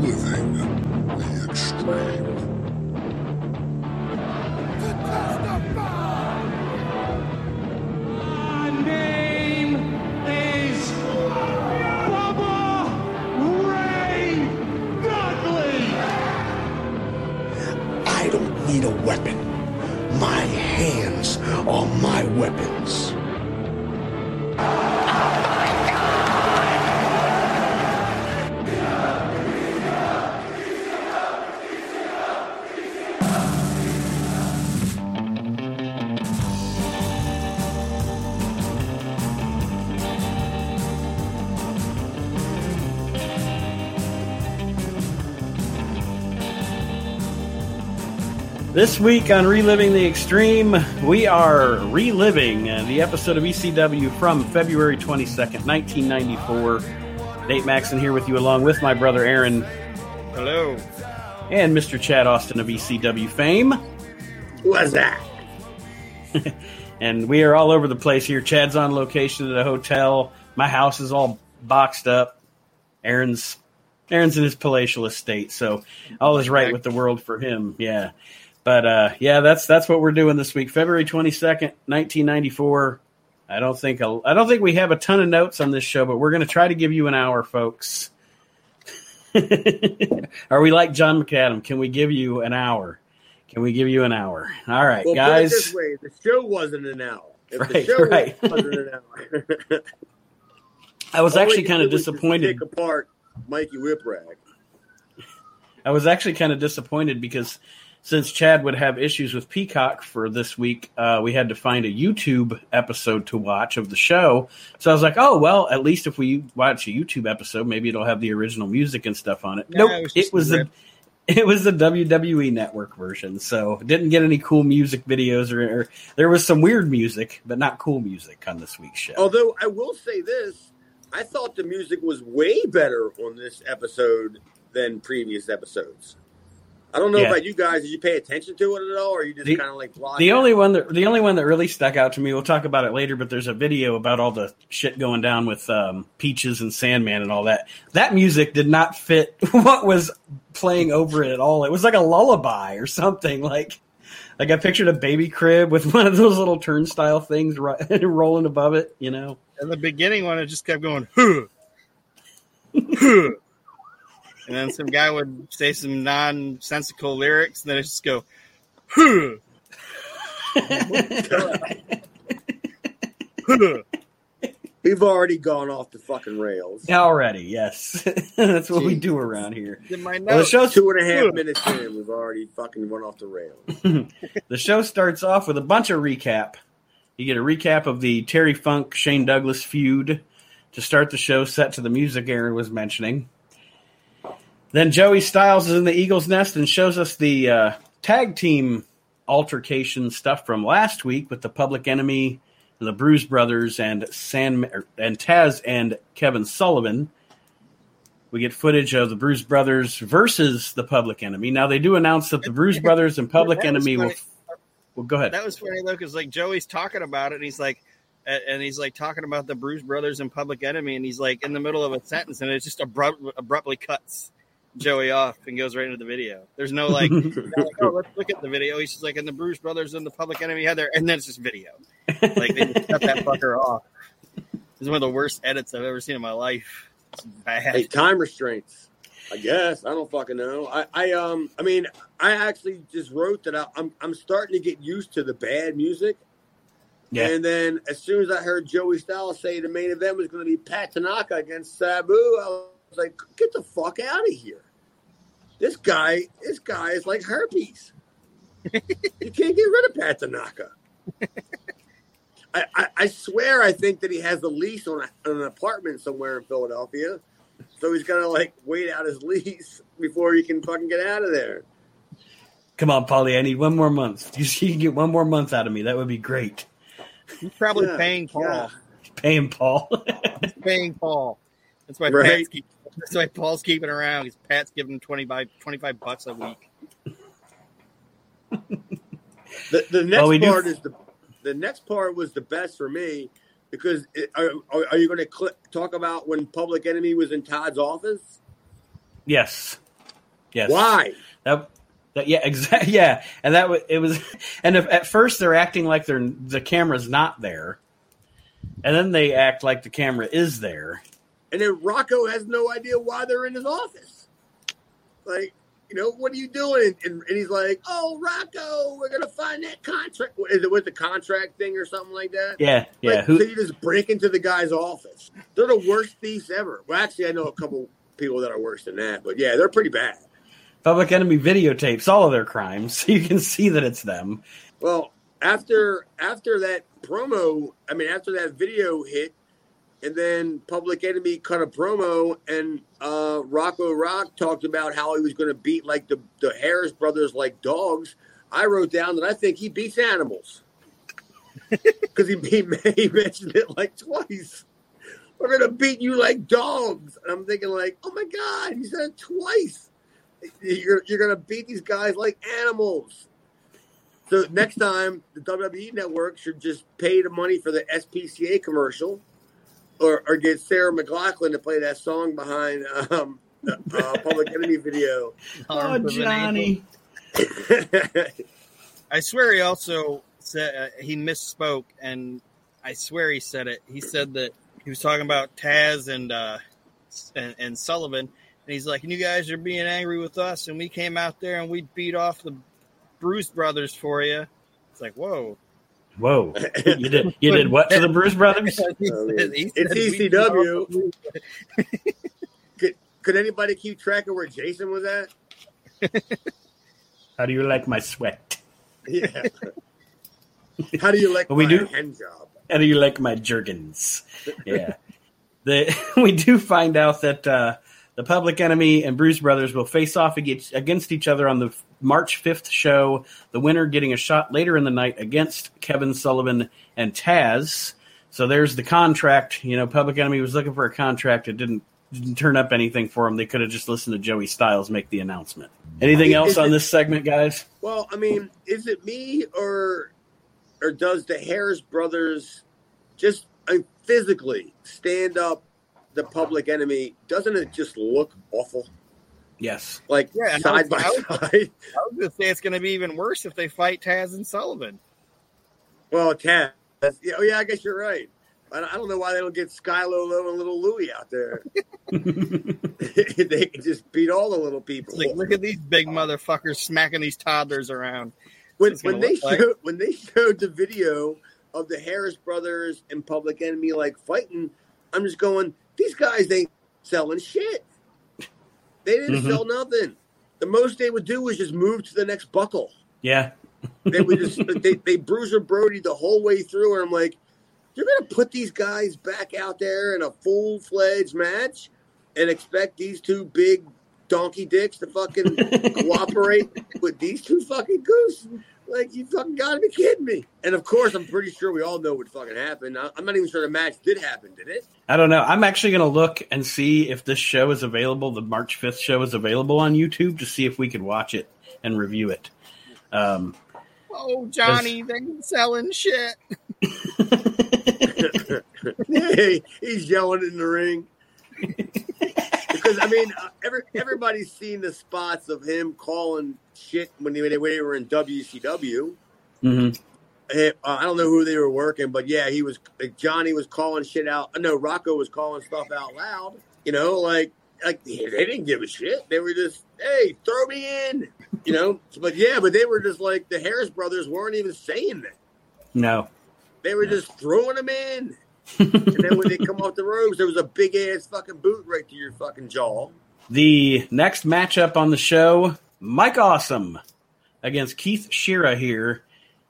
reliving the extreme. This week on Reliving the Extreme, we are reliving uh, the episode of ECW from February 22nd, 1994. Nate Maxon here with you, along with my brother Aaron Hello. and Mr. Chad Austin of ECW fame. What's that? And we are all over the place here. Chad's on location at a hotel. My house is all boxed up. Aaron's Aaron's in his palatial estate, so all is right with the world for him. Yeah. But uh, yeah, that's that's what we're doing this week, February twenty second, nineteen ninety four. I don't think I'll, don't think we have a ton of notes on this show, but we're going to try to give you an hour, folks. Are we like John McAdam? Can we give you an hour? Can we give you an hour? All right, Well, guys. this way: the show wasn't an hour. If the Right, show right. wasn't an hour, I was all actually kind of did was just disappointed. Take apart Mikey Whipwreck. I was actually kind of disappointed because since Chad would have issues with Peacock for this week, uh, we had to find a YouTube episode to watch of the show. So I was like, oh well, at least if we watch a YouTube episode, maybe it'll have the original music and stuff on it. No, nope, it was it just was a the it was the WWE Network version, so didn't get any cool music videos or, or there was some weird music, but not cool music on this week's show. Although I will say this, I thought the music was way better on this episode than previous episodes. I don't know Yeah. about you guys. Did you pay attention to it at all, or you just kind of like blocked The it? only one that the only one that really stuck out to me, we'll talk about it later, but there's a video about all the shit going down with um, Peaches and Sandman and all that. That music did not fit what was playing over it at all. It was like a lullaby or something. Like like I pictured a baby crib with one of those little turnstile things ro- rolling above it. You know, In the beginning when it just kept going, huh, huh. And then some guy would say some nonsensical lyrics, and then it just go, huh, huh. We've already gone off the fucking rails. already yes, that's what we do around here. Well, the notes, show's Two and a half minutes in, we've already fucking went off the rails. The show starts off with a bunch of recap. You get a recap of the Terry Funk Shane Douglas feud to start the show, set to the music Aaron was mentioning. Then Joey Styles is in the Eagles Nest and shows us the uh, tag team altercation stuff from last week with the Public Enemy, the Bruise Brothers, and San and Taz and Kevin Sullivan. We get footage of the Bruise Brothers versus the Public Enemy. Now they do announce that the Bruise Brothers and Public Enemy will. Well, go ahead. that was funny though, because like Joey's talking about it, and he's like, and and he's like talking about the Bruise Brothers and Public Enemy, and he's like in the middle of a sentence, and it just abrupt, abruptly cuts Joey off and goes right into the video. There's no like, like, oh, let's look at the video. He's just like, and the Bruise Brothers and the Public Enemy had their, and then it's just video. Like they just cut that fucker off. This is one of the worst edits I've ever seen in my life. It's bad. Hey, time restraints. I guess I don't fucking know. I, I um, I mean, I actually just wrote that I, I'm, I'm starting to get used to the bad music. Yeah. And then as soon as I heard Joey Styles say the main event was going to be Pat Tanaka against Sabu, I was like, get the fuck out of here. This guy, this guy is like herpes. you can't get rid of Pat Tanaka. I, I, I swear I think that he has a lease on, a, on an apartment somewhere in Philadelphia. So he's got to like wait out his lease before he can fucking get out of there. Come on, Polly. I need one more month. You can get one more month out of me. That would be great. He's probably Yeah, paying Paul. yeah. Pay him, Paul. Paying Paul. That's why Right. Pat's keep, that's why Paul's keeping around because Pat's giving him 25, 25 bucks a week. The, the next Well, we do- part is the the next part was the best for me because it, are, are are you going to cl- talk about when Public Enemy was in Todd's office? yes. Yes. Why? That, that yeah, exactly. Yeah, and that was it was, and if, at first they're acting like they're the camera's not there, and then they act like the camera is there. And then Rocco has no idea why they're in his office. Like, you know, what are you doing? And, and he's like, "Oh, Rocco, we're gonna find that contract. Is it with the contract thing or something like that?" Yeah, yeah. Like, Who? so you just break into the guy's office. They're the worst thieves ever. Well, actually, I know a couple people that are worse than that, but yeah, they're pretty bad. Public Enemy videotapes all of their crimes, so you can see that it's them. Well, after after that promo, I mean, after that video hit, and then Public Enemy cut a promo, and uh, Rocco Rock talked about how he was going to beat like the the Harris brothers like dogs. I wrote down that I think he beats animals because he, he he mentioned it like twice. We're gonna beat you like dogs, and I'm thinking like, oh my god, he said it twice. You're you're gonna beat these guys like animals. So next time, the WWE Network should just pay the money for the SPCA commercial, or or get Sarah McLachlan to play that song behind um, uh, Public Enemy video. Oh, Arms of an Johnny. I swear he also said uh, he misspoke, and I swear he said it. He said that he was talking about Taz and uh, and, and Sullivan, and he's like, "You guys are being angry with us, and we came out there and we beat off the Bruise Brothers for you." It's like, whoa. Whoa! You did you did what to the Bruise Brothers? I mean, it's said we beat off ECW. could, could anybody keep track of where Jason was at? How do you like my sweat? Yeah. How do you like Well, we my do- hand job? How do you like my jergens? Yeah. the, we do find out that uh, the Public Enemy and Bruise Brothers will face off against, each other on the March 5th show. The winner getting a shot later in the night against Kevin Sullivan and Taz. So there's the contract. You know, Public Enemy was looking for a contract. It didn't didn't turn up anything for them. They could have just listened to Joey Styles make the announcement. Anything else on this segment, guys? Well, I mean, is it me or or does the Harris brothers just I mean, physically stand up the public enemy? Doesn't it just look awful? Yes. Like Yeah, and side by I was- side. I was going to say it's going to be even worse if they fight Taz and Sullivan. Well, Taz. Yeah, oh yeah, I guess you're right. I I don't know why they don't get Skylo Low and Little Louie out there. they can just beat all the little people. Like, look at these big motherfuckers smacking these toddlers around. when when they look like. showed when they showed the video of the Harris brothers and Public Enemy like fighting, I'm just going, these guys ain't selling shit. They didn't Mhm. sell nothing. The most they would do was just move to the next buckle. Yeah. They would just they they Bruiser Brody the whole way through, and I'm like, you're gonna put these guys back out there in a full fledged match and expect these two big donkey dicks to fucking cooperate with these two fucking goose? Like you fucking gotta be kidding me! And of course, I'm pretty sure we all know what fucking happened. I- I'm not even sure the match did happen. Did it? I don't know. I'm actually going to look and see if this show is available. The March 5th show is available on YouTube to see if we could watch it and review it. Um, Oh, Johnny, they're selling shit. Hey, he's yelling in the ring. because I mean, uh, every, everybody's seen the spots of him calling shit when they, when they were in WCW. mhm. Eh, uh, I don't know who they were working, but yeah, he was like Johnny was calling shit out. No, Rocco was calling stuff out loud. You know, like like they didn't give a shit. They were just, hey, throw me in. You know, but yeah, but they were just like the Harris brothers weren't even saying that. No. They were just throwing them in. And then when they come off the ropes, there was a big ass fucking boot right to your fucking jaw. The next matchup on the show, Mike Awesome against Keith Shira here,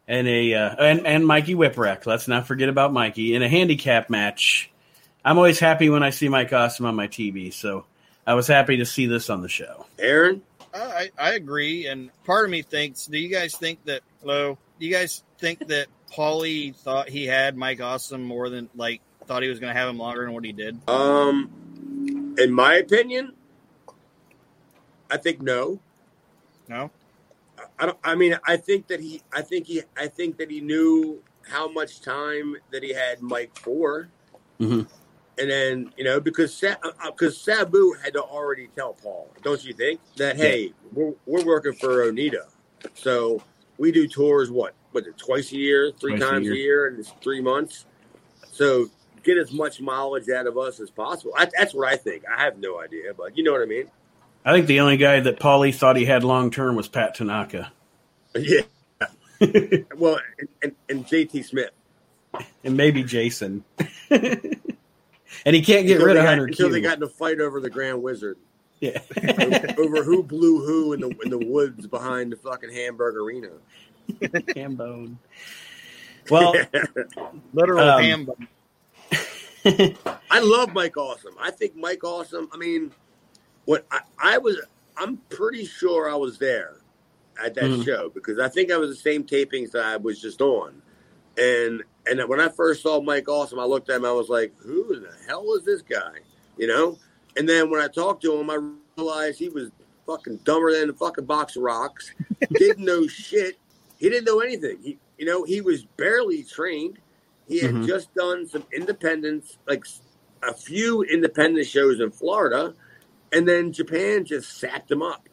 and a uh, and and Mikey Whipwreck. Let's not forget about Mikey in a handicap match. I'm always happy when I see Mike Awesome on my TV, so I was happy to see this on the show. Aaron, I, I agree, and part of me thinks. Do you guys think that? Hello, do you guys think that Paulie thought he had Mike Awesome more than like thought he was going to have him longer than what he did? um, in my opinion, I think no. No, I don't. I mean, I think that he. I think he. I think that he knew how much time that he had Mike for, Mhm. And then you know because Sa- because Sabu had to already tell Paul, don't you think that hey we're, we're working for Onita, so we do tours what what twice a year, three Twice times a year. year, and it's three months. So get as much mileage out of us as possible. I, that's what I think. I have no idea, but you know what I mean. I think the only guy that Paulie thought he had long term was Pat Tanaka, Yeah. well, and, and, and JT Smith. and maybe Jason. and he can't get Until rid of got- Hunter until Q. they got in a fight over the Grand Wizard. yeah. over who blew who in the in the woods behind the fucking Hamburg Arena. Hambone. Well, Literal Um, ham. I love Mike Awesome. I think Mike Awesome. I mean, what I, I was, I'm pretty sure I was there at that Mhm. show because I think I was the same tapings that I was just on, and and when I first saw Mike Awesome, I looked at him. I was like, who the hell is this guy? You know. And then when I talked to him, I realized he was fucking dumber than a fucking box of rocks. Didn't know shit. He didn't know anything. He, you know, he was barely trained. He had Mhm. just done some independence, like a few independent shows in Florida, and then Japan just sapped him up,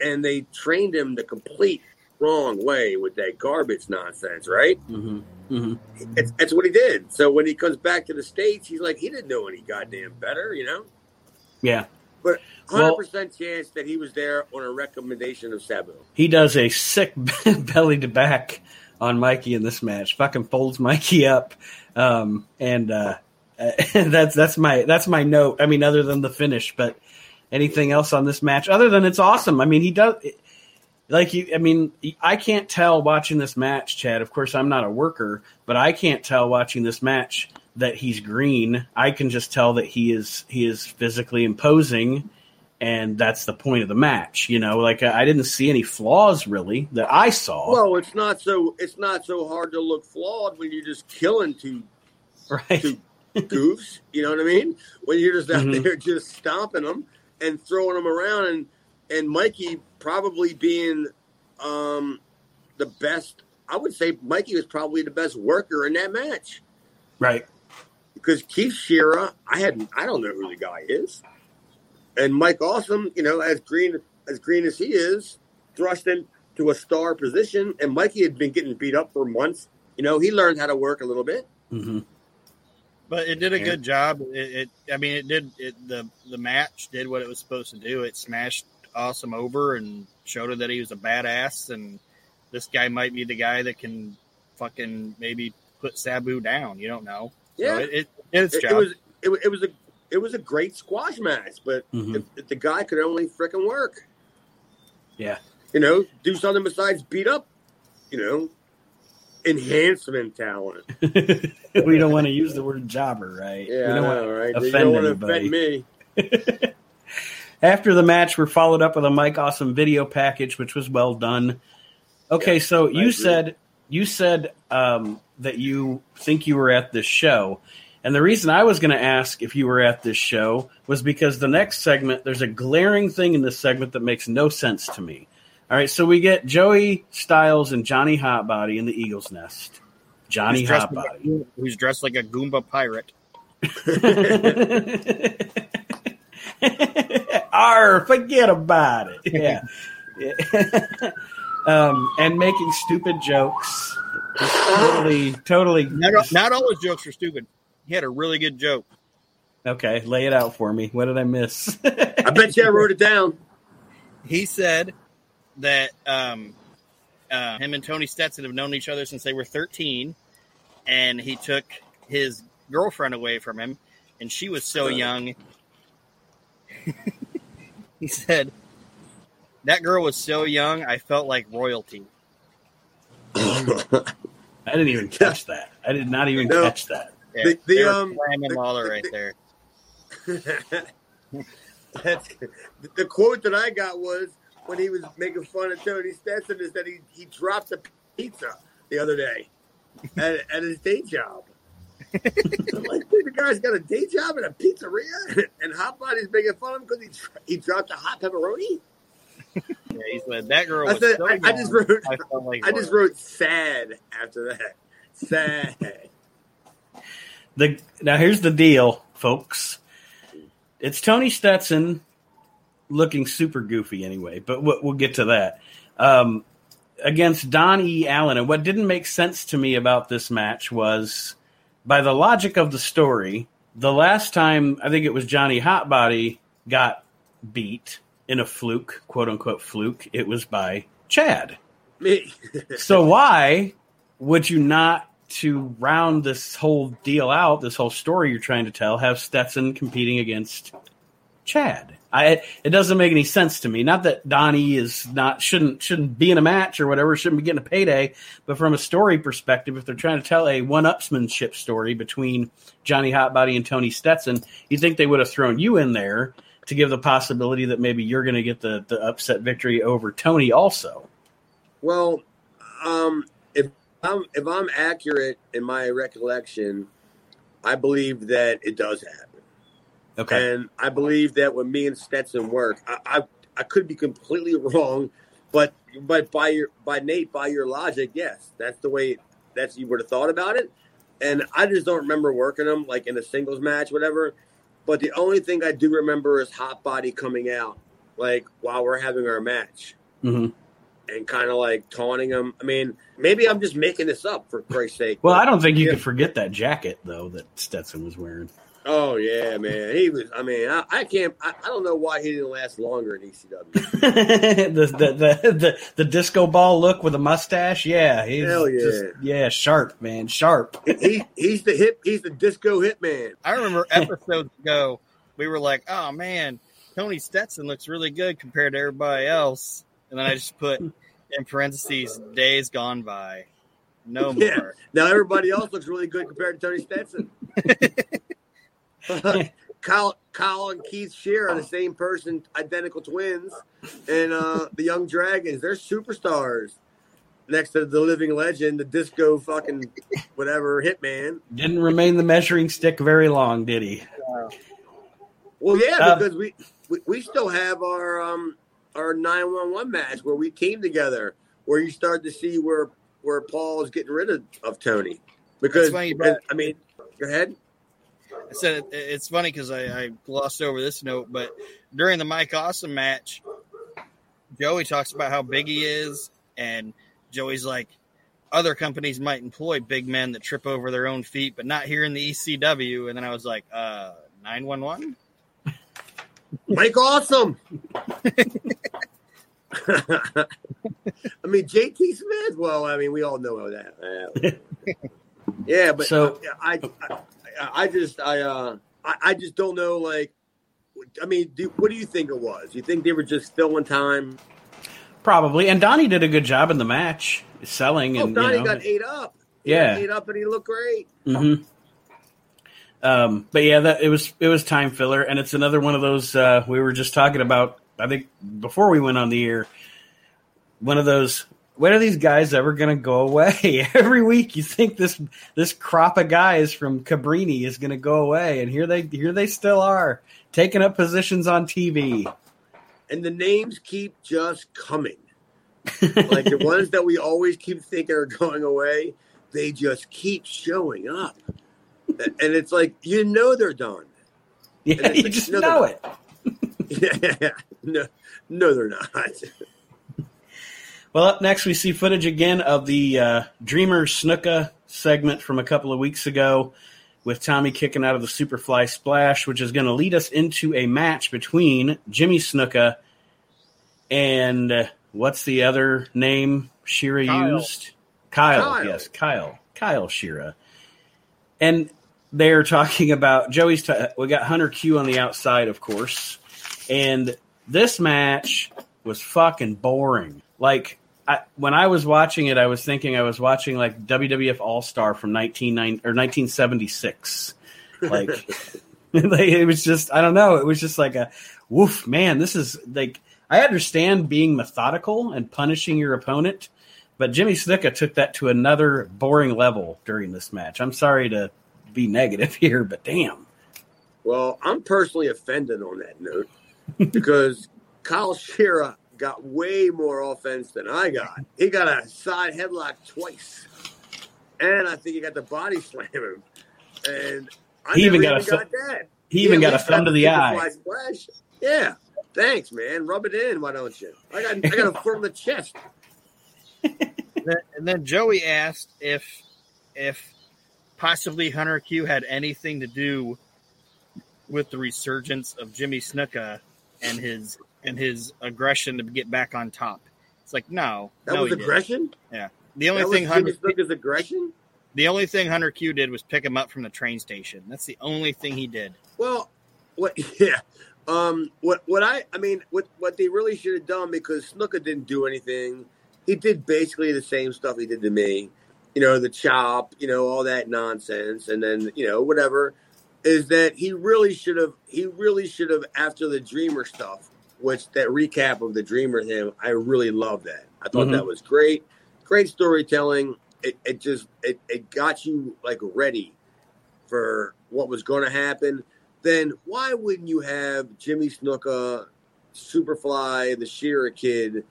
and they trained him the complete wrong way with that garbage nonsense. Right? hmm hmm It's, that's what he did. So when he comes back to the states, he's like, he didn't know any goddamn better, you know. Yeah. But hundred Well- percent chance that he was there on a recommendation of Sabu. He does a sick belly to back on Mikey in this match. Fucking folds Mikey up, um, and uh, that's that's my that's my note. I mean, other than the finish, but anything else on this match? Other than it's awesome. I mean, he does like you. I mean, I can't tell watching this match, Chad. Of course, I'm not a worker, but I can't tell watching this match that he's green. I can just tell that he is he is physically imposing and that's the point of the match. You know, like I didn't see any flaws really that I saw. Well, it's not so it's not so hard to look flawed when you're just killing two right? two goofs. You know what I mean? When you're just out Mhm. there just stomping them and throwing them around, and and Mikey probably being um, the best. I would say Mikey was probably the best worker in that match Right. Because Keith Shearer, I had I don't know who the guy is, and Mike Awesome, you know, as green as green as he is, thrust into a star position, and Mikey had been getting beat up for months. You know, he learned how to work a little bit. hmm But it did a Yeah. good job. It, it I mean, it did. It, the the match did what it was supposed to do. It smashed Awesome over and showed her that he was a badass. And this guy might be the guy that can fucking maybe put Sabu down. You don't know. Yeah. so it, it its It, job. it was it, it was a it was a great squash match, but Mhm. if, if the guy could only frickin' work, Yeah. you know, do something besides beat up, you know, enhancement talent. we don't want to use the word jobber, right? Yeah, I don't know, want right? You offend don't want to anybody. offend me. After the match, we're followed up with a Mike Awesome video package, which was well done. Okay, Yeah, so you said you said um, that you think you were at this show, and the reason I was going to ask if you were at this show was because the next segment there's a glaring thing in this segment that makes no sense to me. All right, so we get Joey Styles and Johnny Hotbody in the Eagles Nest. Johnny who's dressed, like Hotbody. a, who's dressed like a Goomba pirate. Arr, forget about it. Yeah. Yeah. um, and making stupid jokes. Just totally, totally. Not, not all his jokes were stupid. He had a really good joke. Okay, lay it out for me. What did I miss? I bet you I wrote it down. He said that um, uh, him and Tony Stetson have known each other since they were 13, and he took his girlfriend away from him, and she was so young. he said, That girl was so young, I felt like royalty. I didn't even catch that. I did not even No. catch that. Yeah, The- the, they were um, slamming the- Lawler the- right the- there. That's, the quote that I got was when he was making fun of Tony Stetson is that he, he dropped a pizza the other day at, at his day job. I'm like, dude, the guy's got a day job at a pizzeria, and Hot Body's making fun of him because he he dropped a hot pepperoni. Yeah, he said, That girl I said, so I, young, I just wrote, I like I just wrote sad after that. Sad. The now here's the deal folks. It's Tony Stetson looking super goofy anyway, but we'll, we'll get to that. Um, against Don E. Allen. And what didn't make sense to me about this match was by the logic of the story, the last time I think it was Johnny Hotbody got beat in a fluke, quote unquote fluke, it was by Chad. Me. So why would you not to round this whole deal out, this whole story you're trying to tell, have Stetson competing against Chad? I it doesn't make any sense to me. Not that Donnie is not shouldn't shouldn't be in a match or whatever, shouldn't be getting a payday, but from a story perspective, if they're trying to tell a one-upsmanship story between Johnny Hotbody and Tony Stetson, you think they would have thrown you in there to give the possibility that maybe you're going to get the the upset victory over Tony also. Well, um, if I'm if I'm accurate in my recollection, I believe that it does happen. Okay. And I believe that when me and Stetson work, I, I I could be completely wrong, but but by your by Nate, by your logic, yes, that's the way that's you would have thought about it. And I just don't remember working them like in a singles match, whatever. But the only thing I do remember is Hot Body coming out like while we're having our match Mhm. and kind of like taunting him. I mean, maybe I'm just making this up for Christ's sake. Well, I don't think you Yeah. could forget that jacket though that Stetson was wearing. Oh yeah, man. He was. I mean, I, I can't. I, I don't know why he didn't last longer in ECW. the, the, the the the disco ball look with a mustache. Yeah, he's Hell yeah. just- yeah, sharp man, sharp. he he's the hip. He's the disco hitman. I remember episodes ago, we were like, "Oh man, Tony Stetson looks really good compared to everybody else," and then I just put in parentheses, "Days gone by, no more." Yeah. Now everybody else looks really good compared to Tony Stetson. Kyle, Kyle and Keith Shear are the same person, identical twins, and uh, the Young Dragons. They're superstars next to the living legend, the disco fucking whatever hitman. Didn't remain the measuring stick very long, did he? Well, yeah, Um, because we, we we still have our um our nine one one match where we team together, where you start to see where where Paul is getting rid of, of Tony. Because funny you I mean, go ahead. I said it, it's funny because I, I glossed over this note, but during the Mike Awesome match, Joey talks about how big he is, and Joey's like, other companies might employ big men that trip over their own feet, but not here in the ECW. And then I was like, uh, nine one one. Mike Awesome. I mean, JT Smith. Well, I mean, we all know that. yeah, but So- I, I, I just, I, uh, I, I just don't know. Like, I mean, do, what do you think it was? You think they were just filling time? Probably. And Donnie did a good job in the match, selling Oh, and Donnie you know, got ate up. He Yeah. got ate up, and he looked great. hmm Um, but yeah, that it was it was time filler, and it's another one of those uh, we were just talking about. I think before we went on the air, one of those. When are these guys ever going to go away? Every week, you think this this crop of guys from Cabrini is going to go away, and here they here they still are taking up positions on TV. And the names keep just coming. like the ones that we always keep thinking are going away, they just keep showing up. And it's like you know they're done. Yeah, you like, just no, know it. Yeah, no, no, they're not. Well, up next, we see footage again of the uh, Dreamer Snuka segment from a couple of weeks ago with Tommy kicking out of the Superfly Splash, which is going to lead us into a match between Jimmy Snuka and uh, what's the other name Shira used? Kyle, Kyle. yes, Kyle. Kyle Shira. And they're talking about Joey's. T- we got Hunter Q on the outside, of course, and this match was fucking boring. Like I, when I was watching it, I was thinking I was watching like WWF All Star from 1990 or 1976. Like, like it was just I don't know. It was just like a woof, man. This is like I understand being methodical and punishing your opponent, but Jimmy Snuka took that to another boring level during this match. I'm sorry to be negative here, but damn. Well, I'm personally offended on that note because Kyle Shira got way more offense than I got. He got a side headlock twice, and I think he got the body slam him. And I He even never got a got that. He even Yeah, got a at thumb to the eye. Splash. Yeah. Thanks, man. Rub it in, why don't you? I got I got a foot on the chest. And then Joey asked if if possibly Hunter Q had anything to do with the resurgence of Jimmy Snuka and his and his aggression to get back on top. It's like no, That no, was he didn't. aggression. The only that thing Hunter Jimmy Snuka's aggression. the only thing Hunter Q did was pick him up from the train station. That's the only thing he did. Well, what? Yeah. Um. What? What I? I mean, what? What they really should have done because Snuka didn't do anything. He did basically the same stuff he did to me. You know, the chop. You know, all that nonsense, and then you know whatever. Is that he really should have? He really should have after the Dreamer stuff, which that recap of the Dreamer him. I really love that. I thought Mhm. that was great. Great storytelling. It, it just it, it got you like ready for what was going to happen then why wouldn't you have Jimmy Snuka, Superfly, the Shearer kid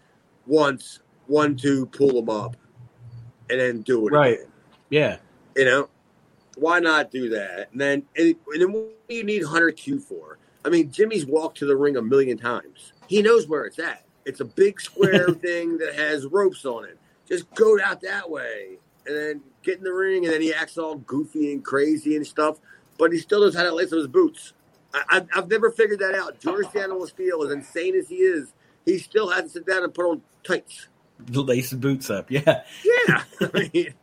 once one two pull them up and then do it Right. again? Yeah. You know, why not do that? And then and, and then what do you need Hunter Q for? I mean, Jimmy's walked to the ring a million times. He knows where it's at. It's a big square thing that has ropes on it. Just go out that way and then get in the ring, and then he acts all goofy and crazy and stuff. But he still knows how to lace up his boots. I, I've, I've never figured that out. George The Animal Steele, as insane as he is, he still has to sit down and put on tights. Lace the boots up. Yeah. Yeah, I mean,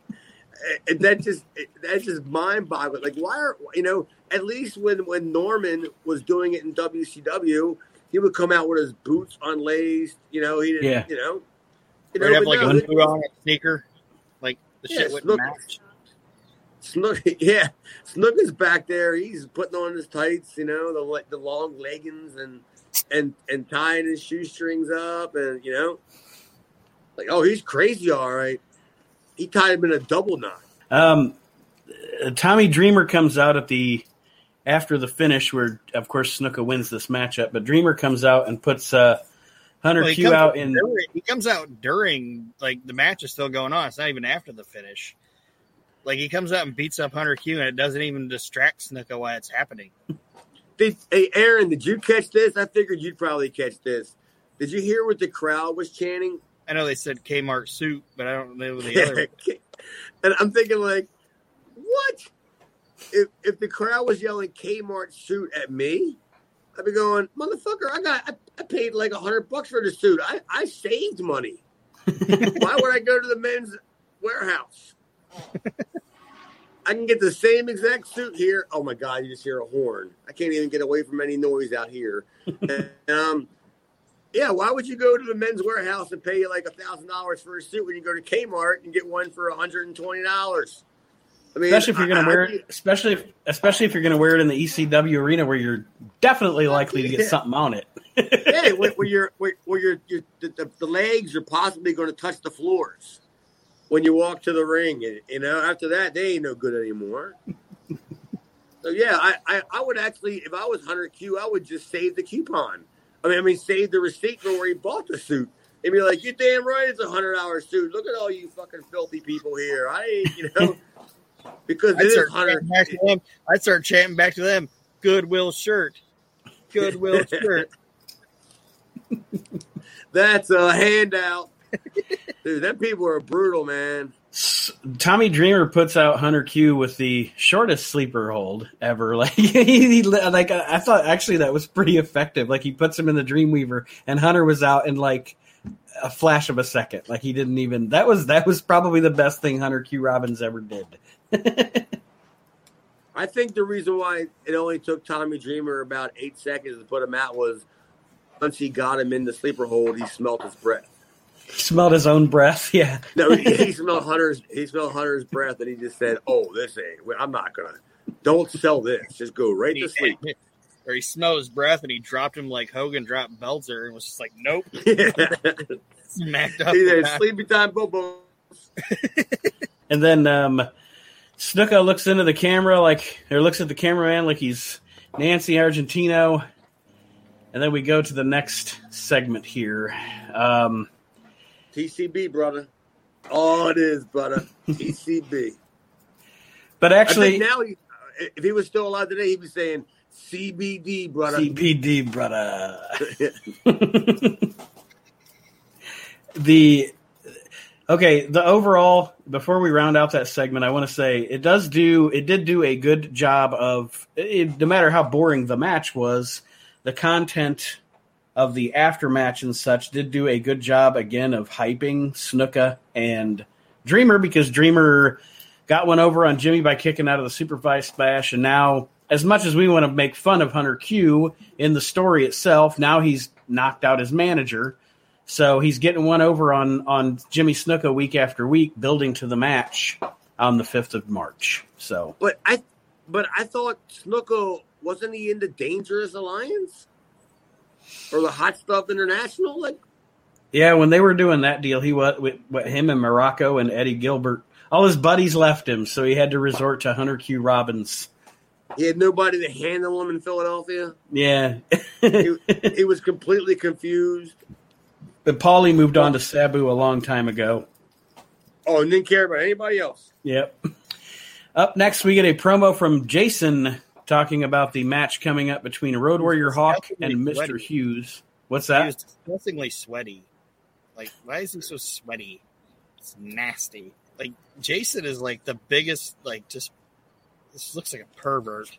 it- that just it, that's just mind boggling. Like, why are you know? At least when when Norman was doing it in WCW, he would come out with his boots unlaced. You know, he didn't. Yeah. You know, you Or he'd have like no, a boot on a sneaker, like the Yeah, shit wouldn't Snook- match. Snook, yeah, Snook is back there. He's putting on his tights, you know, the le- the long leggings and and and tying his shoestrings up, and you know, like oh, he's crazy, all right. He tied him in a double knot. Um, Tommy Dreamer comes out at the after the finish, where of course Snuka wins this matchup, but Dreamer comes out and puts uh, Hunter Well, Q comes out in. during, he comes out during like the match is still going on. It's not even after the finish. Like he comes out and beats up Hunter Q, and it doesn't even distract Snuka while it's happening. Did, hey, Aaron, did you catch this? I figured you'd probably catch this. Did you hear what the crowd was chanting? I know they said Kmart suit, but I don't know the other. and I'm thinking, like, what? If if the crowd was yelling Kmart suit at me, I'd be going, motherfucker, I got I, I paid like a hundred bucks for the suit. I, I saved money. Why would I go to the men's warehouse? I can get the same exact suit here. Oh my god, you just hear a horn. I can't even get away from any noise out here. and, um yeah, why would you go to the men's warehouse and pay like a thousand dollars for a suit when you go to Kmart and get one for hundred and twenty dollars? I mean, Especially if you're going to wear it, especially if, especially if you're going to wear it in the ECW arena where you're definitely likely to get Yeah. something on it. yeah, where, where you're where, where you're, you're the, the, legs are possibly going to touch the floors when you walk to the ring. And, you know, after that, they ain't no good anymore. so yeah, I, I I would actually, if I was Hunter Q, I would just save the coupon. I mean, I mean, save the receipt for where he bought the suit. And be like, you damn right, it's a hundred dollar suit. Look at all you fucking filthy people here. I ain't, you know, because it I'd is start, hundred. back to them. I'd start chanting back to them. Goodwill shirt. Goodwill shirt. That's a handout, dude. Them people are brutal, man. Tommy Dreamer puts out Hunter Q with the shortest sleeper hold ever. Like he, like I I thought actually that was pretty effective. Like he puts him in the Dreamweaver, and Hunter was out in like a flash of a second. Like he didn't even. That was that was probably the best thing Hunter Q Robbins ever did. I think the reason why it only took Tommy Dreamer about eight seconds to put him out was once he got him in the sleeper hold, he smelt his breath. He smelled his own breath. Yeah, No, he, he smelled Hunter's. He smelled Hunter's breath, and he just said, "Oh, this ain't. I'm not gonna. Don't sell this. Just go right to sleep." Or he smelled his breath and he dropped him like Hogan dropped Belzer and was just like, nope, Yeah. smacked up. he the said, guy. "Sleepy time, Bobo." and then um, Snuka looks into the camera like or looks at the cameraman like he's Nancy Argentino. And then we go to the next segment here. Um, TCB, brother. Oh, it is, brother. TCB. but I actually, think now he, if he was still alive today, he'd be saying CBD, brother. CPD, brother. the okay, the overall before we round out that segment, I want to say it does do it did do a good job of it, no matter how boring the match was, the content of the aftermatch and such did do a good job again of hyping Snuka and Dreamer because Dreamer got one over on Jimmy by kicking out of the Superfly Splash, and now as much as we want to make fun of Hunter Q in the story itself, now he's knocked out his manager. So he's getting one over on on Jimmy Snuka week after week, building to the match on the fifth of March. So But I, but I thought Snuka wasn't he in the Dangerous Alliance or the Hot Stuff International? Like, yeah, when they were doing that deal, he was with, with him and Muraco and Eddie Gilbert. All his buddies left him, so he had to resort to Hunter Q Robbins. he had nobody to handle him in Philadelphia. Yeah, He, he was completely confused. but Paulie moved on to Sabu a long time ago. Oh, and didn't care about anybody else. Yep. Up next, we get a promo from Jason talking about the match coming up between Road Warrior Hawk and Mr. Sweaty. Hughes. What's He that? was disgustingly sweaty. Like, why is he so sweaty? It's nasty. Like, Jason is like the biggest, like, just this looks like a pervert.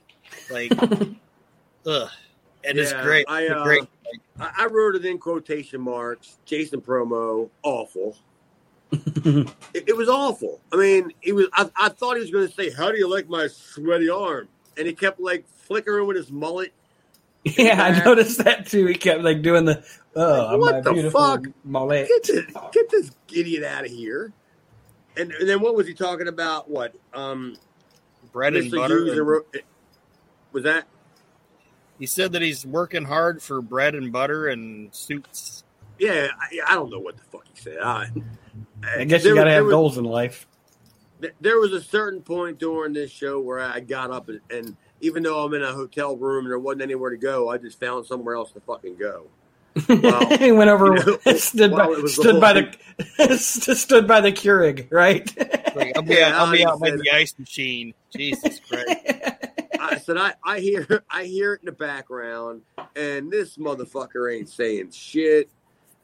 Like, ugh. And it's great. I, uh, great. Like, I, I wrote it in quotation marks. Jason promo, awful. it, it was awful. I mean, he was. I, I thought he was going to say, "How do you like my sweaty arm?" And he kept like flickering with his mullet. yeah, I noticed that too. He kept like doing the oh, What my the beautiful fuck? mullet. Get this, get this idiot out of here. And, and then what was he talking about? What? Um, bread and butter. Hughes and- and Ro- was that? he said that he's working hard for bread and butter and suits. Yeah, I, I don't know what the fuck he said. I, I guess there you got to have was- goals in life. Th- there was a certain point during this show where I got up and, and even though I'm in a hotel room and there wasn't anywhere to go, I just found somewhere else to fucking go. Well, he went over, you know, stood by, while the stood by the, stood by the Keurig, right? Like, I'll be, Yeah, out, I'll be out by the ice machine. Jesus Christ. I said I, I hear I hear it in the background, and this motherfucker ain't saying shit.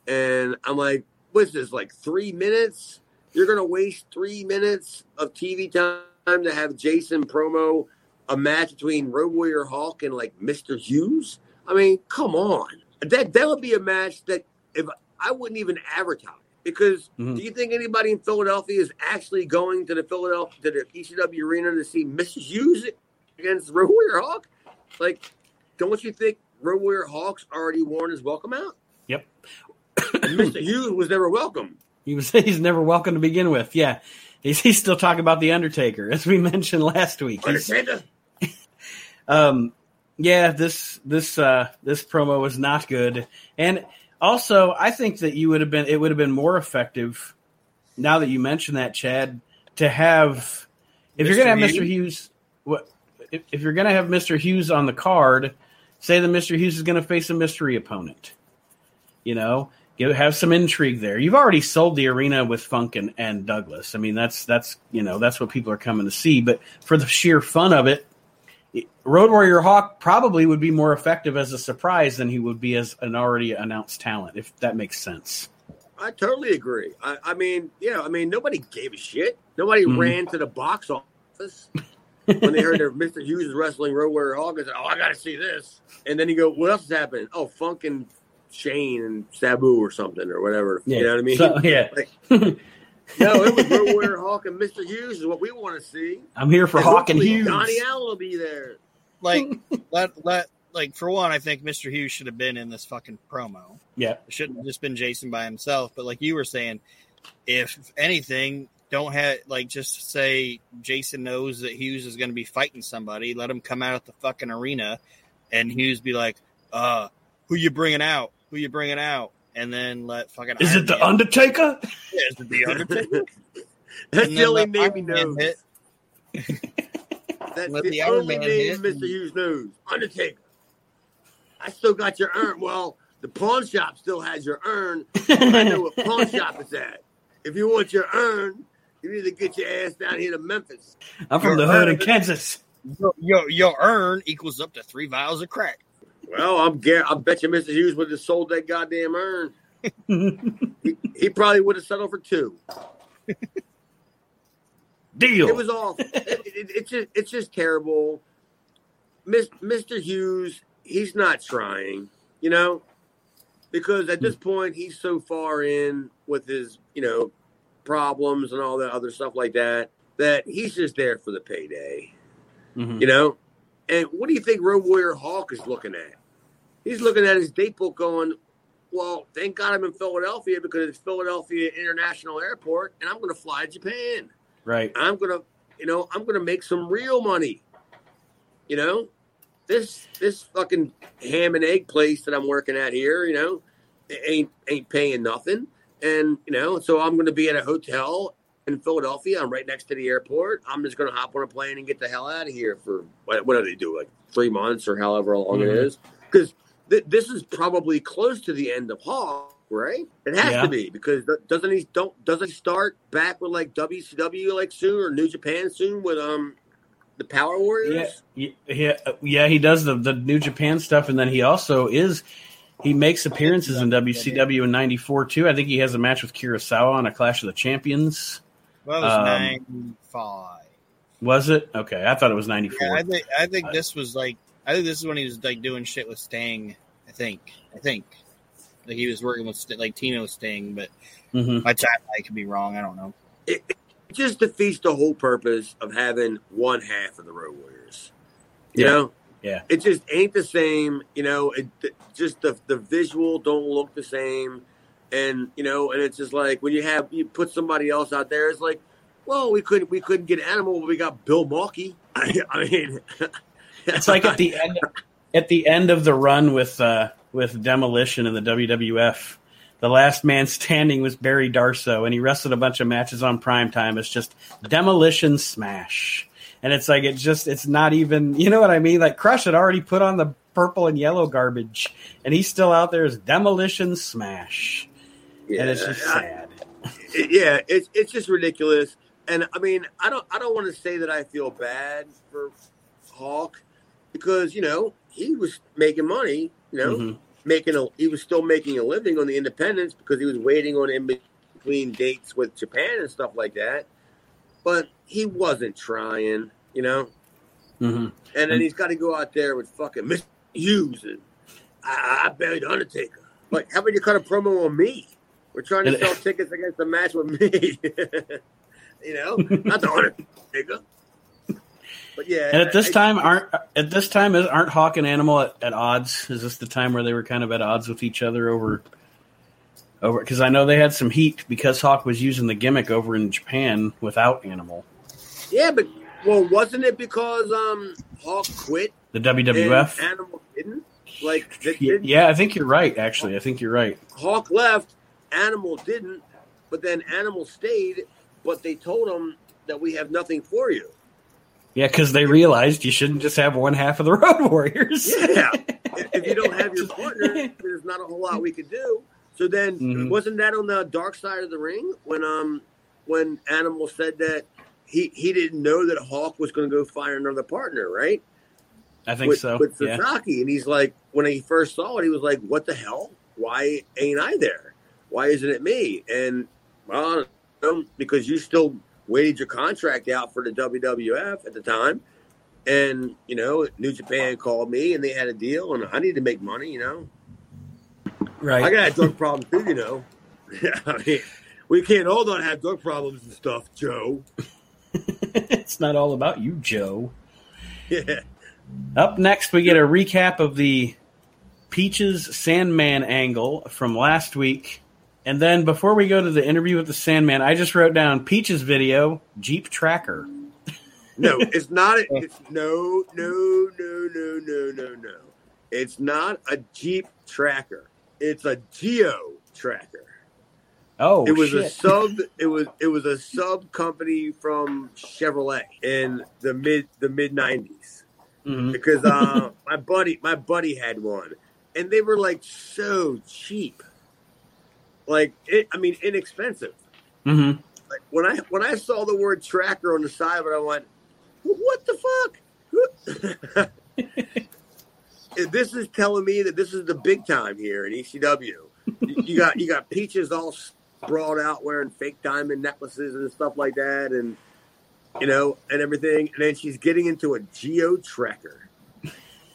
And I'm like, what's this? Like three minutes? You're gonna waste three minutes of TV time to have Jason promo a match between Road Warrior Hawk and like Mr. Hughes? I mean, come on. That that would be a match that if I wouldn't even advertise because Mhm. do you think anybody in Philadelphia is actually going to the Philadelphia to the ECW arena to see Mr. Hughes against Road Warrior Hawk? Like, don't you think Road Warrior Hawk's already worn his welcome out? Yep. Mr. Hughes was never welcome. He was he's never welcome to begin with. Yeah. He's, he's still talking about the Undertaker, as we mentioned last week. Undertaker. um, yeah, this this uh, this promo was not good, and also I think that you would have been it would have been more effective. Now that you mention that, Chad, to have if you're gonna have Mr. Hughes? Hughes, what if, if you're gonna have Mr. Hughes on the card, say that Mr. Hughes is gonna face a mystery opponent. You know, give, have some intrigue there. You've already sold the arena with Funk and, and Douglas. I mean, that's that's you know that's what people are coming to see. But for the sheer fun of it, Road Warrior Hawk probably would be more effective as a surprise than he would be as an already announced talent, if that makes sense. I totally agree. I, I mean, yeah, I mean, nobody gave a shit. Nobody Mhm. ran to the box office when they heard that Mr. Hughes is wrestling Road Warrior Hawk. They said, "Oh, I got to see this." And then you go, "What else is happening?" Oh, Funk and Shane and Sabu or something or whatever. Yeah. You know what I mean? So, yeah. Like, no, it was Road Warrior Hawk and Mr. Hughes is what we want to see. I'm here for And Hawk and hopefully Hughes. Donnie Allen will be there. Like, let, let, like, for one, I think Mr. Hughes should have been in this fucking promo. Yeah. It shouldn't have just been Jason by himself. But like you were saying, if anything, don't have like just say Jason knows that Hughes is going to be fighting somebody. Let him come out at the fucking arena, and Hughes be like, "Uh, who you bringing out? Who you bringing out?" And then let fucking Is Iron it the Man- Undertaker? Yeah, is it the Undertaker? That's And the only name he Iron Man knows. That's Let the, the Iron only Man name hit. Mr. Hughes knows. Undertaker. I still got your urn. Well, the pawn shop still has your urn. I know what pawn shop it's at. If you want your urn, you need to get your ass down here to Memphis. I'm from Your the hood in Kansas. Your, your, your earn equals up to three vials of crack. Well, I'm gar- I bet you Mr. Hughes would have sold that goddamn urn. he, he probably would have settled for two. Deal. It was all. It, it, it's just it's just terrible. Miss, Mr. Hughes, he's not trying, you know, because at this point he's so far in with his, you know, problems and all that other stuff like that that he's just there for the payday, Mhm. you know. And what do you think Road Warrior Hawk is looking at? He's looking at his date book, going, "Well, thank God I'm in Philadelphia because it's Philadelphia International Airport, and I'm going to fly to Japan." Right. I'm gonna, you know, I'm gonna make some real money. You know, this this fucking ham and egg place that I'm working at here, you know, ain't ain't paying nothing, and you know, so I'm gonna be at a hotel in Philadelphia. I'm right next to the airport. I'm just gonna hop on a plane and get the hell out of here for what, what do they do, like three months or however long it Mhm. is, because th- this is probably close to the end of Hawk. Right, it has Yeah. to be because th- doesn't he don't doesn't he start back with like WCW like soon or New Japan soon with um the Power Warriors? yeah, yeah, yeah. He does the the New Japan stuff, and then he also is he makes appearances in WCW in '94 too. I think he has a match with Kurosawa on a Clash of the Champions. Well, it was Um, nine. Was it okay? I thought it was '94. Yeah, I think I think Uh, this was like I think this is when he was like doing shit with Sting. I think I think like he was working with like Tino Sting, but hmm my time I could be wrong. I don't know. It, it just defeats the whole purpose of having one half of the Road Warriors. You Yeah. know, Yeah. it just ain't the same. You know, it just the the visual don't look the same, and you know, and it's just like when you have you put somebody else out there, it's like, well, we couldn't we couldn't get Animal, but we got Bill Maukey. I, I mean, It's like at the end at the end of the run with uh, with Demolition in the WWF. The last man standing was Barry Darsow, and he wrestled a bunch of matches on primetime. It's just demolition smash, and it's like it just it's not even you know what I mean. Like Crush had already put on the purple and yellow garbage, and he's still out there as demolition smash, and it's just sad. it- yeah, it's it's just ridiculous. And I mean, I don't I don't want to say that I feel bad for Hawk because you know he was making money. You know, Mhm. making a he was still making a living on the independents because he was waiting on in between dates with Japan and stuff like that. But he wasn't trying. You know, hmm and then he's got to go out there with fucking Mr. Hughes and I, I buried the Undertaker. Like, how about you cut a promo on me? We're trying to sell tickets against a match with me. you know, not the Undertaker. But yeah, And at this I- time, aren't at this time is aren't Hawk and Animal at, at odds? Is this the time where they were kind of at odds with each other over over? Because I know they had some heat because Hawk was using the gimmick over in Japan without Animal. yeah, but well, wasn't it because um Hawk quit The and WWF. Animal didn't? Like, did, Yeah, did- yeah, I think you're right. Actually, I think you're right. Hawk left, Animal didn't, but then Animal stayed. But they told him that we have nothing for you. Yeah, because they realized you shouldn't just have one half of the Road Warriors. Yeah. if if you don't have your partner, there's not a whole lot we could do. So then, Mhm. wasn't that on the dark side of the ring when um when Animal said that he he didn't know that Hawk was going to go find another partner, right? I think with, so. With yeah. Sasaki, and he's like, when he first saw it, he was like, "What the hell? Why ain't I there? Why isn't it me?" And well, I don't know, because you still waited your contract out for the WWF at the time. And you know, New Japan called me, and they had a deal, and I need to make money. You know, Right. I got a drug problem too. You know, I mean, we can't all not have drug problems and stuff, Joe. it's not all about you, Joe. Yeah, Up next, we get a recap of the Peaches Sandman angle from last week. And then before we go to the interview with the Sandman, I just wrote down Peach's video, Jeep Tracker. no, it's not. A, it's no, no, no, no, no, no, no. It's not a Jeep Tracker. It's a Geo Tracker. Oh, it was shit. a sub. It was it was a sub company from Chevrolet in the mid the mid nineties Mhm. because uh, my buddy my buddy had one, and they were like so cheap, like it. I mean, inexpensive. Mhm. Like when I when I saw the word tracker on the side of it, I went, "What the fuck? This is telling me that this is the big time here in ECW. You- you got you got Peaches all sprawled out wearing fake diamond necklaces and stuff like that, and you know, and everything. And then she's getting into a geo tracker.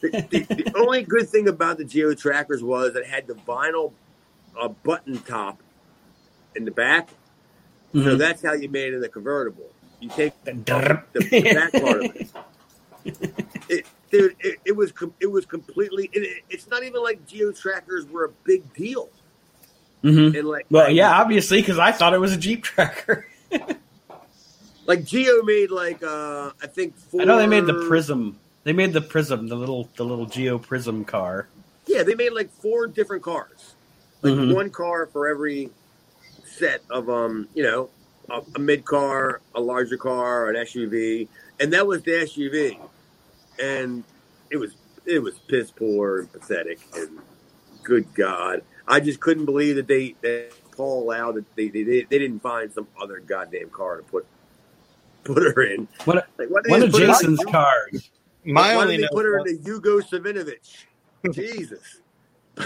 The, the, the only good thing about the geo trackers was it had the vinyl uh, button top in the back, so Mhm. that's how you made it a convertible. You take the, Drrrr. the back part of it. it dude, it, it was com- it was completely. It, it- it's not even like geo trackers were a big deal. Mhm. And like, Well, yeah, obviously, because I thought it was a Jeep tracker. like Geo made like uh I think four. I know they made the Prism. They made the Prism, the little the little Geo Prism car. Yeah, they made like four different cars. Like Mhm. one car for every set of um, you know, a, a mid car, a larger car, an SUV, and that was the SUV. And it was it was piss poor and pathetic and good God. I just couldn't believe that they that Paul allowed that they, they they didn't find some other goddamn car to put put her in. What Like, why did one of put her in- Jason's cars. My why only did they put her was- in the Hugo Savinovich? Jesus.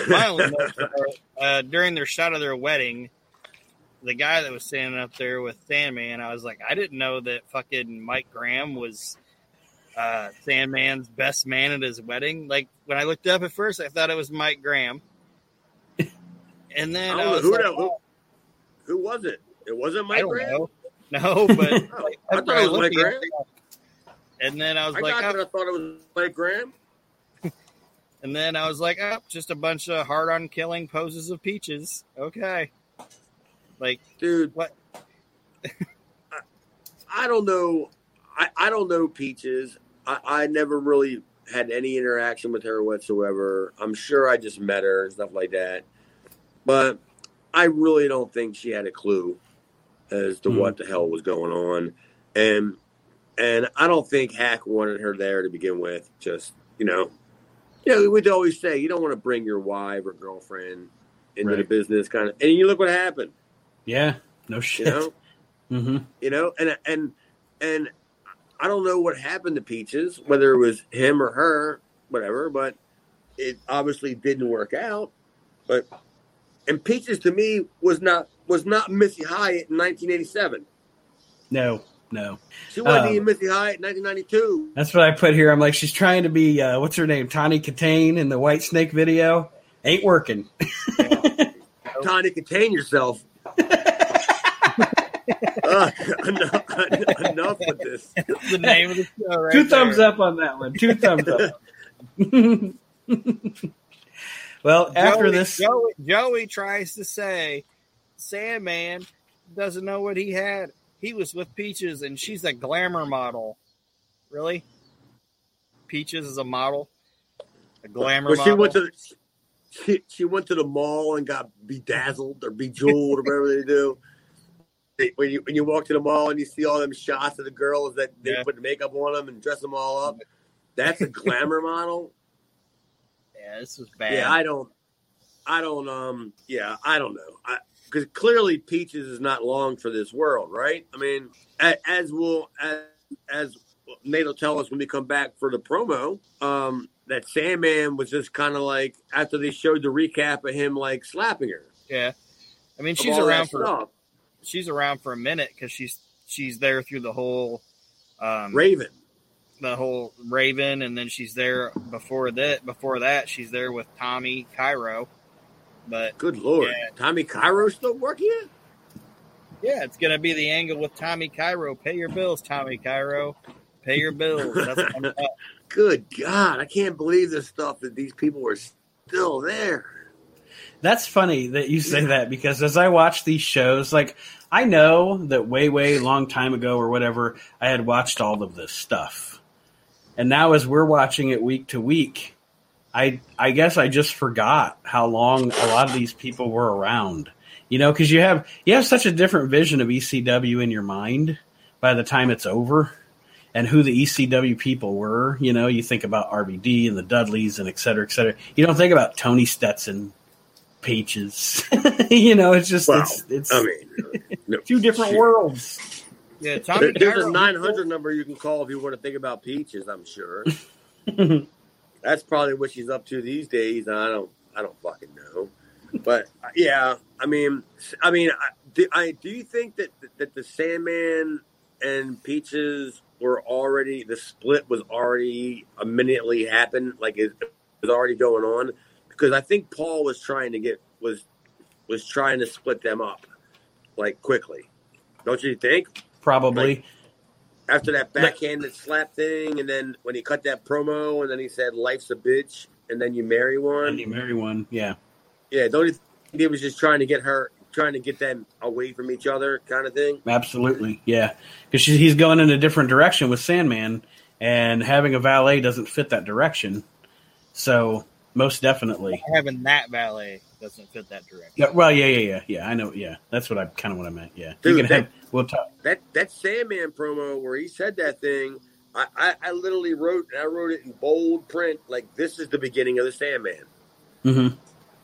My only notes are, uh, during their shot of their wedding, the guy that was standing up there with Sandman, I was like, I didn't know that fucking Mike Graham was uh, Sandman's best man at his wedding. Like when I looked up at first, I thought it was Mike Graham, and then don't I, was who, like, that- who, who was it? It wasn't I Mike Graham. know. No, but Oh, I thought it was Mike Graham. And then I was I like. I thought it was Mike Graham. And then I was like, oh, just a bunch of hard-on killing poses of peaches. Okay, like dude. What? I, I don't know. I, I don't know Peaches. I, I never really had any interaction with her whatsoever. I'm sure I just met her and stuff like that, but I really don't think she had a clue as to Hmm. what the hell was going on, and and I don't think Hack wanted her there to begin with. Just you know, you know, we'd always say you don't want to bring your wife or girlfriend into the business, kind of. And you look what happened. Yeah, no You shit. know, hmm you know, and and and I don't know what happened to Peaches, whether it was him or her, whatever, but it obviously didn't work out. But and Peaches to me was not was not Missy Hyatt in 1987. No, no. She wasn't Um, even Missy Hyatt in 1992. That's what I put here. I'm like, she's trying to be uh, what's her name, Tawny Kitaen in the Whitesnake video. Ain't working. Trying to contain yourself. uh, enough, enough with this. the name of the show. Right Two thumbs up on that one. Two thumbs up. well, after Joey, this, Joey, Joey tries to say Sandman doesn't know what he had. He was with Peaches, and she's a glamour model. Really? Peaches is a model, a glamour Well, she model. went to the, she, she went to the mall and got bedazzled or bejeweled or whatever they do. They- When you when you walk to the mall and you see all them shots of the girls that they Yeah. put makeup on them and dress them all up, that's a glamour model. yeah, this was bad. Yeah, I don't, I don't, um, yeah, I don't know, because clearly Peaches is not long for this world, right? I mean, as will as as Nate will tell us when we come back for the promo, um, that Sandman was just kind of like after they showed the recap of him like slapping her. yeah. I mean, she's around for stuff. she's around for a minute because she's she's there through the whole um, Raven. the whole Raven, and then she's there before that. Before that, she's there with Tommy Cairo. But Good lord, Yeah. Tommy Cairo still working yet? yeah, it's gonna be the angle with Tommy Cairo. Pay your bills, Tommy Cairo. Pay your bills. That's what I'm. Good God, I can't believe this stuff that these people are still there. That's funny that you say that because as I watch these shows, like I know that way, way long time ago or whatever, I had watched all of this stuff. And now as we're watching it week to week, I I guess I just forgot how long a lot of these people were around. You know, because you have you have such a different vision of ECW in your mind by the time it's over and who the ECW people were. You know, you think about RVD and the Dudleys and et cetera, et cetera. You don't think about Tony Stetson, Peaches. you know, it's just Well, it's it's I mean, no, two different shit. worlds. Yeah, Tommy. There- there's a 900 number you can call if you want to think about peaches. I'm sure. That's probably what she's up to these days. I don't. I don't fucking know. But uh, yeah, I mean, I mean, I, do, I do you think that that the Sandman and Peaches were already the split was already immediately happened, like it was already going on? Because I think Paul was trying to get was was trying to split them up like quickly. Don't you think? Probably. After that backhanded slap thing, and then when he cut that promo, and then he said "Life's a bitch," and then you marry one. And you marry one. Yeah. Yeah, don't you think he was just trying to get her, trying to get them away from each other, kind of thing? Absolutely. Yeah. Because he's going in a different direction with Sandman, and having a valet doesn't fit that direction. So, most definitely. having that valet doesn't fit that direction. Yeah, well, yeah, yeah, yeah, yeah. I know. Yeah, that's what I kind of what I meant. Yeah, Dude, you can that- have. We'll talk. That that Sandman promo where he said that thing, I, I, I literally wrote, I wrote it in bold print, like this is the beginning of the Sandman. hmm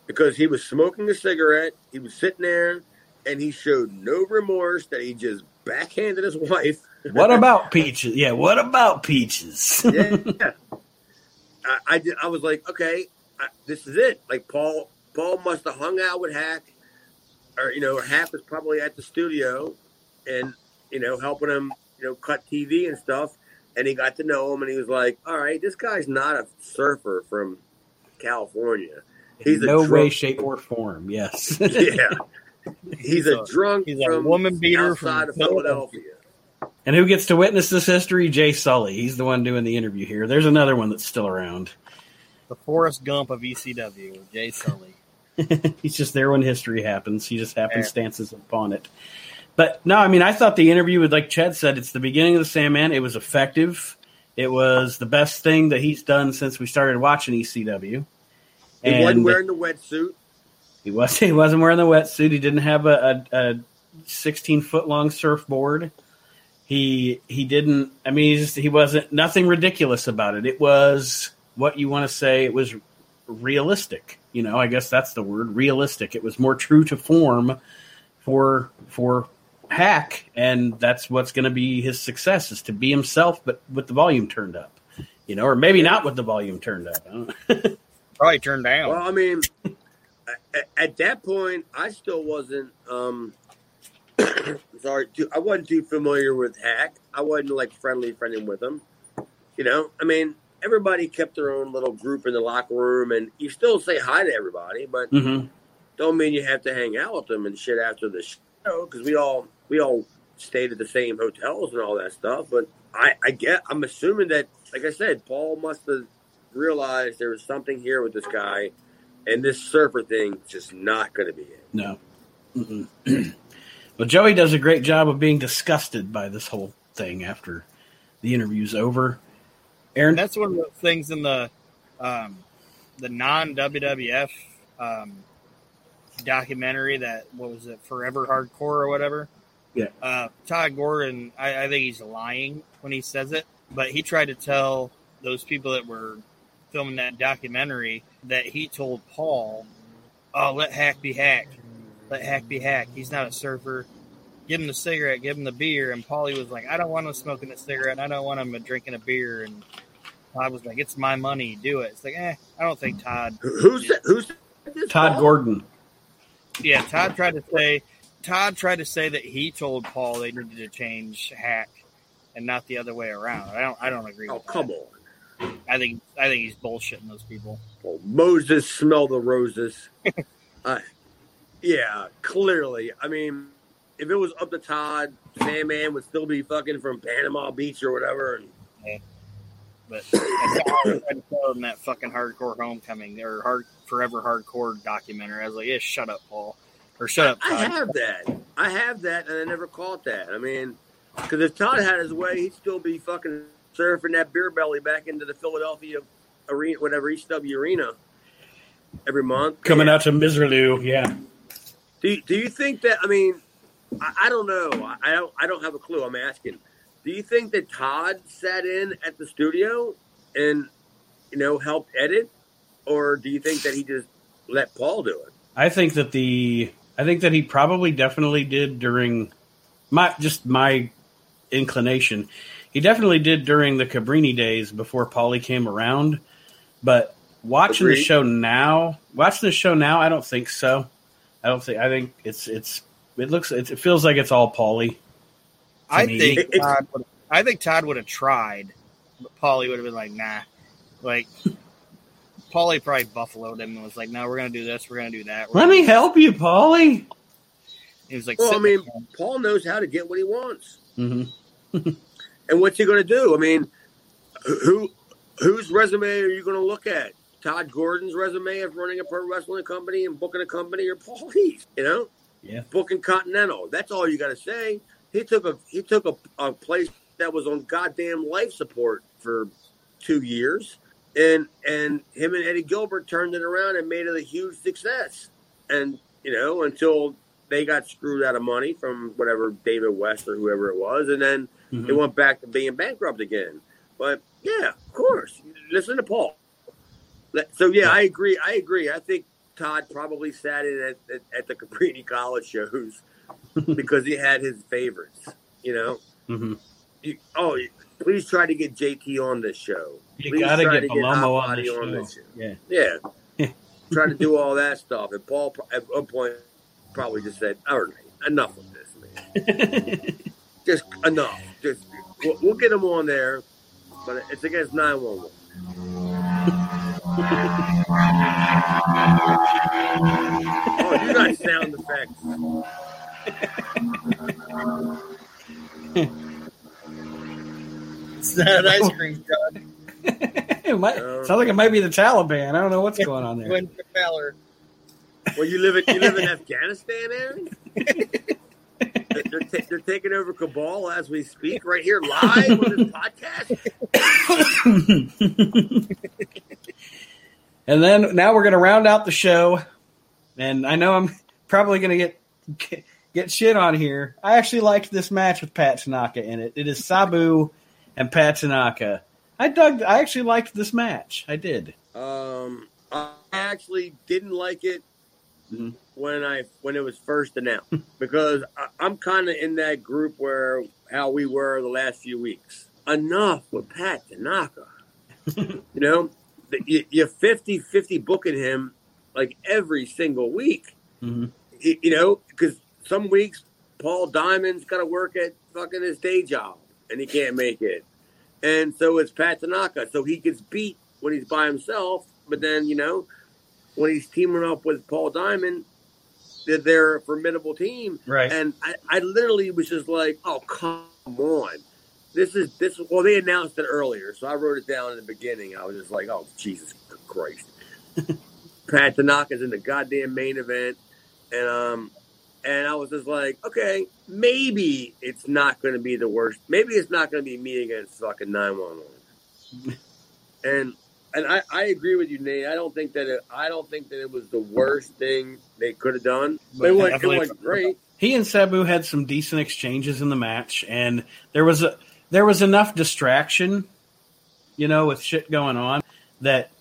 because he was smoking a cigarette. He was sitting there, and he showed no remorse that he just backhanded his wife. What about peaches? Yeah, what about peaches? yeah, yeah. I, I, did, I was like, okay, I, this is it. Like Paul, Paul must have hung out with Hack, or you know, Hack was probably at the studio, and you know, helping him, you know, cut TV and stuff. And he got to know him, and he was like, all right, this guy's not a surfer from California. He's a no drunk- way, shape, or form. Yes. yeah. He's a drunk he's a woman beater outside from of Philadelphia. and who gets to witness this history? Jay Sully. He's the one doing the interview here. There's another one that's still around. The Forrest Gump of ECW, Jay Sully. He's just there when history happens. He just happenstances upon it. But no, I mean, I thought the interview with, like Chad said, it's the beginning of the Sandman. It was effective. It was the best thing that he's done since we started watching ECW. He wasn't wearing the wetsuit. He was. He wasn't wearing the wetsuit. He didn't have a, a, a sixteen foot long surfboard. He he didn't. I mean, he's, he wasn't nothing ridiculous about it. It was what you want to say. It was realistic. You know, I guess that's the word. Realistic. It was more true to form for for Hack, and that's what's going to be his success is to be himself, but with the volume turned up. You know, or maybe not with the volume turned up. Probably turned down. Well, I mean, at, at that point, I still wasn't. um Sorry, too, I wasn't too familiar with Hack. I wasn't like friendly friending with him. You know, I mean, everybody kept their own little group in the locker room, and you still say hi to everybody, but Mhm. don't mean you have to hang out with them and shit after the show because we all we all stayed at the same hotels and all that stuff. But I, I get, I'm assuming that, like I said, Paul must have realized there was something here with this guy, and this surfer thing is just not going to be it. No. Well, Joey does a great job of being disgusted by this whole thing after the interview's over. Aaron, And that's one of the things in the um, the non WWF um, documentary that what was it, Forever Hardcore or whatever. Yeah. Uh, Todd Gordon, I, I think he's lying when he says it, but he tried to tell those people that were filming that documentary that he told Paul, "Oh, let Hack be Hack, let Hack be Hack. He's not a surfer." Give him the cigarette, give him the beer, and Paulie was like, "I don't want him smoking a cigarette, I don't want him drinking a beer." And Todd was like, "It's my money, do it." It's like, eh, I don't think Todd. Who's that? Who's this? Todd Paul? Gordon. Yeah, Todd tried to say, Todd tried to say that he told Paul they needed to change Hack, and not the other way around. I don't, I don't agree. Oh with that. come on! I think, I think he's bullshitting those people. Well, Moses smell the roses. uh, yeah, clearly. I mean, if it was up to Todd, Sandman would still be fucking from Panama Beach or whatever. And But I tried to tell him that fucking hardcore homecoming or hard forever hardcore documentary. I was like, yeah, shut up, Paul, or shut up, Todd. I have that. I have that, and I never caught that. I mean, because if Todd had his way, he'd still be fucking surfing that beer belly back into the Philadelphia arena, whatever ECW arena, every month. Coming out to Misirlou. Yeah. Do you, do you think that? I mean, I, I don't know. I, I don't. I don't have a clue. I'm asking. Do you think that Todd sat in at the studio and you know helped edit, or do you think that he just let Paul do it? I think that the I think that he probably definitely did during my just my inclination. He definitely did during the Cabrini days before Paulie came around, but watching the show now, watching the show now, I don't think so. I don't think. I think it's it's it looks it, it feels like it's all Paulie. I me. think It- Todd would, I think Todd would have tried, but Paulie would have been like, nah. Like Paulie probably buffaloed him and was like, no, we're gonna do this, we're gonna do that. We're Let me do help you, Paulie. He was like, Well, I mean, down." Paul knows how to get what he wants. hmm And what's he going to do? I mean, who whose resume are you going to look at? Todd Gordon's resume of running a pro wrestling company and booking a company, or Paul Heath? You know, Yeah. booking Continental. That's all you got to say. He took a he took a, a place that was on goddamn life support for two years, and and him and Eddie Gilbert turned it around and made it a huge success. And you know, until they got screwed out of money from whatever David West or whoever it was, and then Mhm. they went back to being bankrupt again. But yeah, of course, listen to Paul. So yeah, I agree. I agree. I think Todd probably sat in at, at, at the Cabrini College shows because he had his favorites. You know, hmm you, oh, please try to get JT on this show. You Please gotta try get to get on Body the on show. this show. Yeah. Yeah, try to do all that stuff. And Paul, at one point, probably just said, "All right, enough of this, man. Just enough. Just we'll, we'll get him on there, but it's against nine one one." Oh, you got sound effects. It's not ice cream, John. it might, Uh, sounds like it might be the Taliban. I don't know what's going on there. Gwen Propeller. Well, you live in you live in Afghanistan, Aaron. They're, they're, ta- they're taking over Kabul as we speak, right here live on this podcast. and then now we're going to round out the show. And I know I'm probably going to get, get shit on here. I actually liked this match with Pat Tanaka in it. It is Sabu and Pat Tanaka. I dug. I actually liked this match. I did. Um, I actually didn't like it Mhm. when I when it was first announced because I, I'm kind of in that group where how we were the last few weeks. Enough with Pat Tanaka. you know, The- you, you're 50 50 booking him like every single week. Mhm. You, you know, because some weeks Paul Diamond's got to work at fucking his day job and he can't make it. And so it's Pat Tanaka. So he gets beat when he's by himself, but then, you know, when he's teaming up with Paul Diamond, they're, they're a formidable team. Right. And I, I literally was just like, oh, come on. This is this. Well, they announced it earlier, so I wrote it down in the beginning. I was just like, oh, Jesus Christ. Pat Tanaka's in the goddamn main event. And, um, and I was just like, okay, maybe it's not going to be the worst. Maybe it's not going to be me against fucking 911. and and I, I agree with you, Nate. I don't think that it, I don't think that it was the worst thing they could have done. But it was, it was great. he and Sabu had some decent exchanges in the match, and there was a there was enough distraction, you know, with shit going on that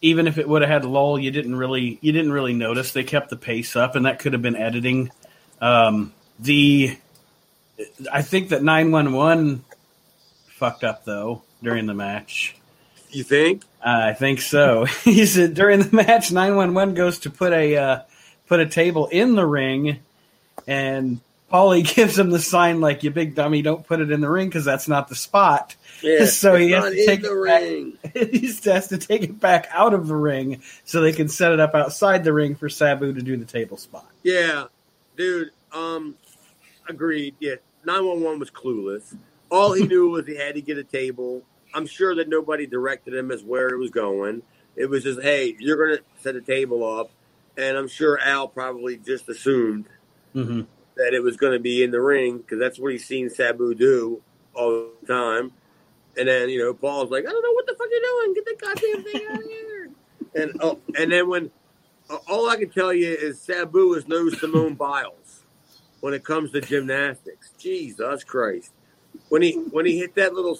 even if it would have had lull, you didn't really you didn't really notice. They kept the pace up, and that could have been editing. Um, the I think that nine one one fucked up though during the match. You think? I think so. he said during the match, nine one one goes to put a uh, put a table in the ring, and Paulie gives him the sign like, "You big dummy, don't put it in the ring because that's not the spot." Yeah. So he has to take the it back. ring. he has to take it back out of the ring so they can set it up outside the ring for Sabu to do the table spot. Yeah, dude. Um, agreed. Yeah, nine one one was clueless. All he knew was he had to get a table. I'm sure that nobody directed him as where it was going. It was just, hey, you're gonna set a table up, and I'm sure Al probably just assumed hmm that it was going to be in the ring because that's what he's seen Sabu do all the time. And then you know Paul's like, I don't know what the fuck you're doing. Get the goddamn thing out of here. And oh, and then when uh, all I can tell you is Sabu is no Simone Biles when it comes to gymnastics. Jesus Christ! When he when he hit that little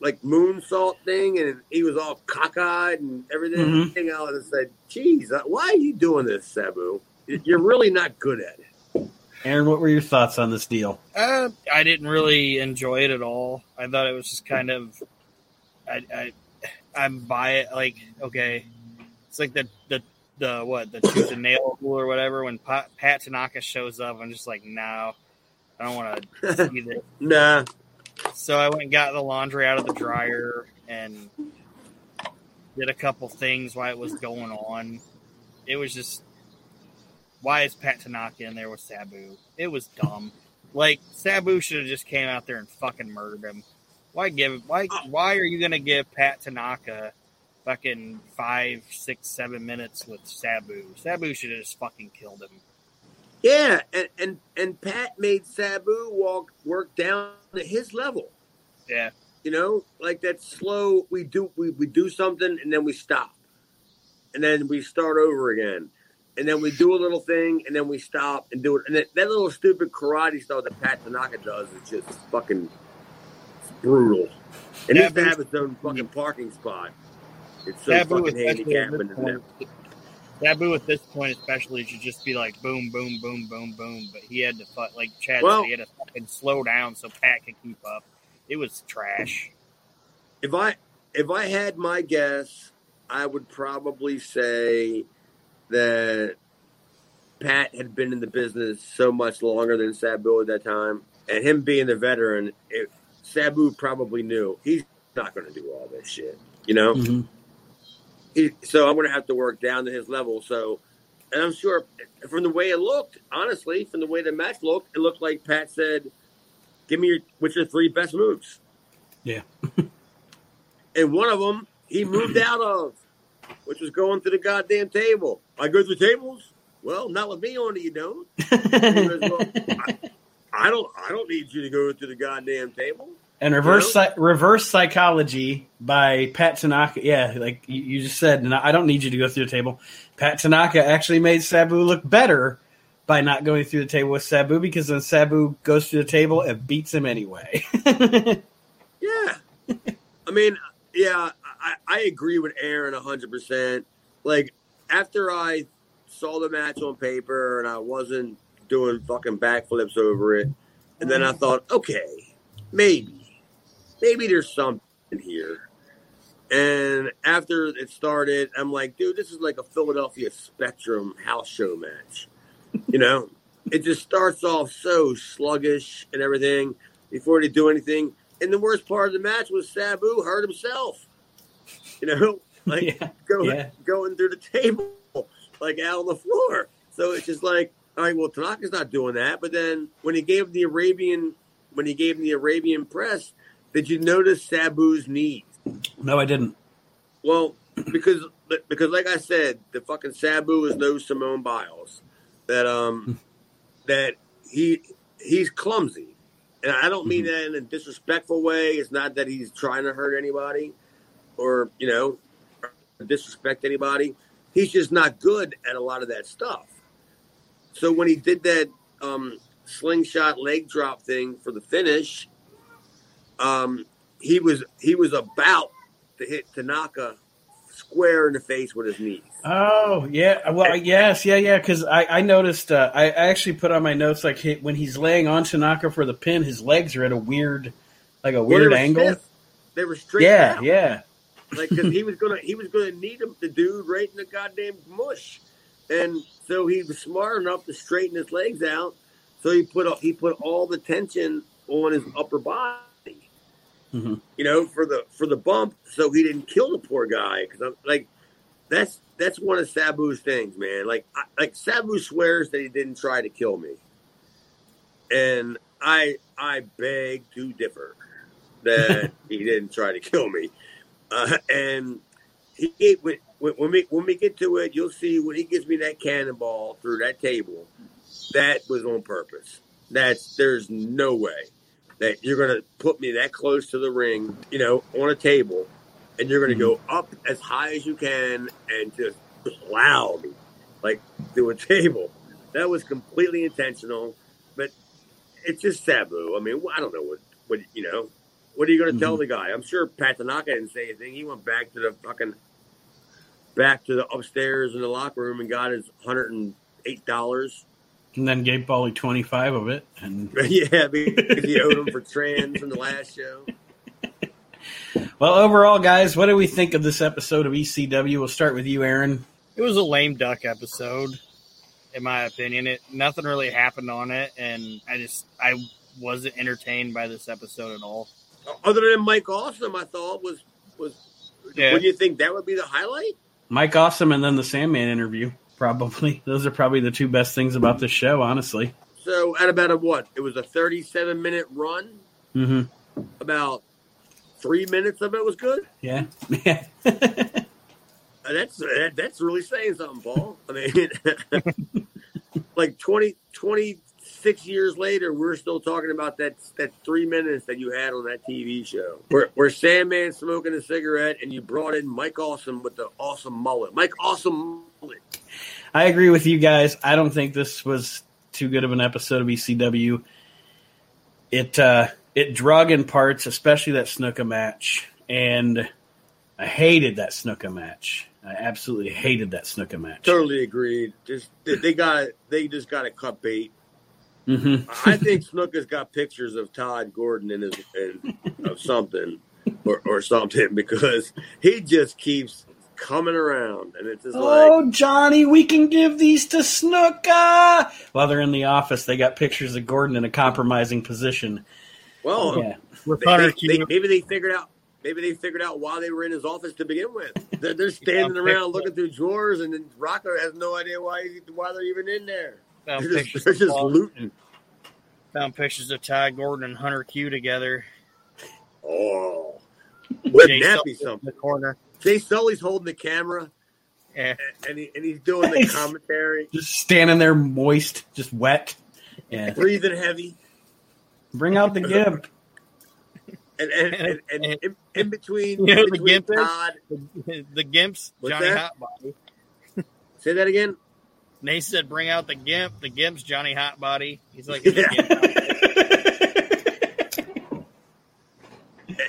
like moonsault thing and he was all cockeyed and everything, I was just said, "Geez, why are you doing this, Sabu? You're really not good at it." Aaron, what were your thoughts on this deal? Uh, I didn't really enjoy it at all. I thought it was just kind of, I, I, I'm by it. Like, okay, it's like the the the what the tooth and nail rule or whatever. When Pat, Pat Tanaka shows up, I'm just like, no, I don't want to see this. Nah. So I went and got the laundry out of the dryer and did a couple things while it was going on. It was just why is Pat Tanaka in there with Sabu? It was dumb. Like Sabu should have just came out there and fucking murdered him. Why give? Why? Why are you gonna give Pat Tanaka fucking five, six, seven minutes with Sabu? Sabu should have just fucking killed him. Yeah, and, and and Pat made Sabu walk work down to his level. Yeah, You know, like that slow. We do we, we do something and then we stop, and then we start over again, and then we do a little thing and then we stop and do it. And that, that little stupid karate style that Pat Tanaka does is just fucking brutal. And it needs to have its own fucking parking spot. It's so fucking especially at handicapping. this isn't it? at this point, especially, should just be like boom, boom, boom, boom, boom. But he had to, fuck like Chad Well- said, he had to fucking slow down so Pat could keep up. It was trash. If I if I had my guess, I would probably say that Pat had been in the business so much longer than Sabu at that time, and him being the veteran, it, Sabu probably knew he's not going to do all this shit. You know, Mm-hmm. he, so I'm going to have to work down to his level. So, and I'm sure from the way it looked, honestly, from the way the match looked, it looked like Pat said, "Give me your what's your three best moves." Yeah. and one of them he moved out of, which was going through the goddamn table. I go through tables. Well, not with me on it, you don't. Goes, well, I, I don't. I don't need you to go through the goddamn table. and reverse You psy- reverse psychology by Pat Tanaka. Yeah, like you, just said, and I don't need you to go through the table. Pat Tanaka actually made Sabu look better by not going through the table with Sabu because when Sabu goes through the table, it beats him anyway. Yeah. I mean, yeah, I, I agree with Aaron 100%. Like, after I saw the match on paper and I wasn't doing fucking backflips over it, and then I mm-hmm. thought, okay, maybe, maybe there's something here. And after it started, I'm like, dude, this is like a Philadelphia Spectrum house show match. You know, it just starts off so sluggish and everything before they do anything. And the worst part of the match was Sabu hurt himself. You know, like Yeah, going yeah. going through the table, like out on the floor. So it's just like, all right, well, Tanaka's not doing that. But then when he gave the Arabian, when he gave the Arabian press, did you notice Sabu's knees? no, I didn't. Well, because because like I said, the fucking Sabu is no Simone Biles. That um that he he's clumsy. And I don't mean that in a disrespectful way. It's not that he's trying to hurt anybody or, you know, disrespect anybody. He's just not good at a lot of that stuff. So when he did that um slingshot leg drop thing for the finish, um he was he was about to hit Tanaka square in the face with his knees. Oh yeah, well yes, yeah, yeah. Because I, I noticed. Uh, I, I actually put on my notes like he, when he's laying on Tanaka for the pin, his legs are at a weird, like a weird were angle. stiff. They were straight. Yeah, out. yeah. Like because he was gonna he was gonna need him the dude right in the goddamn mush, and so he was smart enough to straighten his legs out. So he put he put all the tension on his upper body, Mhm. you know, for the for the bump, so he didn't kill the poor guy. Because I'm like, that's that's one of Sabu's things, man. Like I, like Sabu swears that he didn't try to kill me, and I I beg to differ that he didn't try to kill me. Uh, and he when, when when we when we get to it, you'll see when he gives me that cannonball through that table. That was on purpose. That's there's no way that you're gonna put me that close to the ring, you know, on a table, and you're gonna go up as high as you can and just plow me like through a table. That was completely intentional, but it's just Sabu. I mean, I don't know what what you know. What are you going to mm-hmm. tell the guy? I'm sure Pat Tanaka didn't say anything. He went back to the fucking back to the upstairs in the locker room and got his hundred and eight dollars and then gave Paulie twenty five of it, and yeah, because he owed him for trans in the last show. well, overall, guys, what do we think of this episode of ECW? We'll start with you, Aaron. It was a lame duck episode, in my opinion. It nothing really happened on it, and I just I wasn't entertained by this episode at all. Other than Mike Awesome, I thought was was. Yeah. Would you think that would be the highlight? Mike Awesome, and then the Sandman interview. Probably those are probably the two best things about this show, honestly. So at about a what? It was a thirty-seven minute run. Mm-hmm. About three minutes of it was good. Yeah, yeah. Uh, That's that, that's really saying something, Paul. I mean, like 20, 26 years later, we're still talking about that that three minutes that you had on that TV show, where where Sandman smoking a cigarette, and you brought in Mike Awesome with the awesome mullet. Mike Awesome mullet. I agree with you guys. I don't think this was too good of an episode of ECW. It uh, it drug in parts, especially that Snuka match, and I hated that Snuka match. I absolutely hated that Snuka match. Totally agreed. Just they- they got they just got to cut bait. Hmm I think Snuka's got pictures of Todd Gordon in his in, of something or, or something because he just keeps coming around, and it's just like Oh, Johnny, we can give these to Snooker. While they're in the office, they got pictures of Gordon in a compromising position. well, Yeah, they- they- they- maybe they figured out. Maybe they figured out why they were in his office to begin with. They're, they're standing Yeah, around looking through drawers, and then Rocco has no idea why why they're even in there. Found They're just, they're just looting. found pictures of Ty Gordon and Hunter Q together. Oh, wouldn't Jay that Sully be in something? The corner. Jay Sully's holding the camera, Yeah. and, he, and he's doing the commentary, just standing there, moist, just wet. Yeah, breathing heavy. bring out the gimp. And and, and, and in, in between, You know in the between gimp? Todd, the Gimps, What's Johnny that? Hotbody. say that again. They said, "Bring out the Gimp." The Gimp's Johnny Hotbody. He's like, yeah,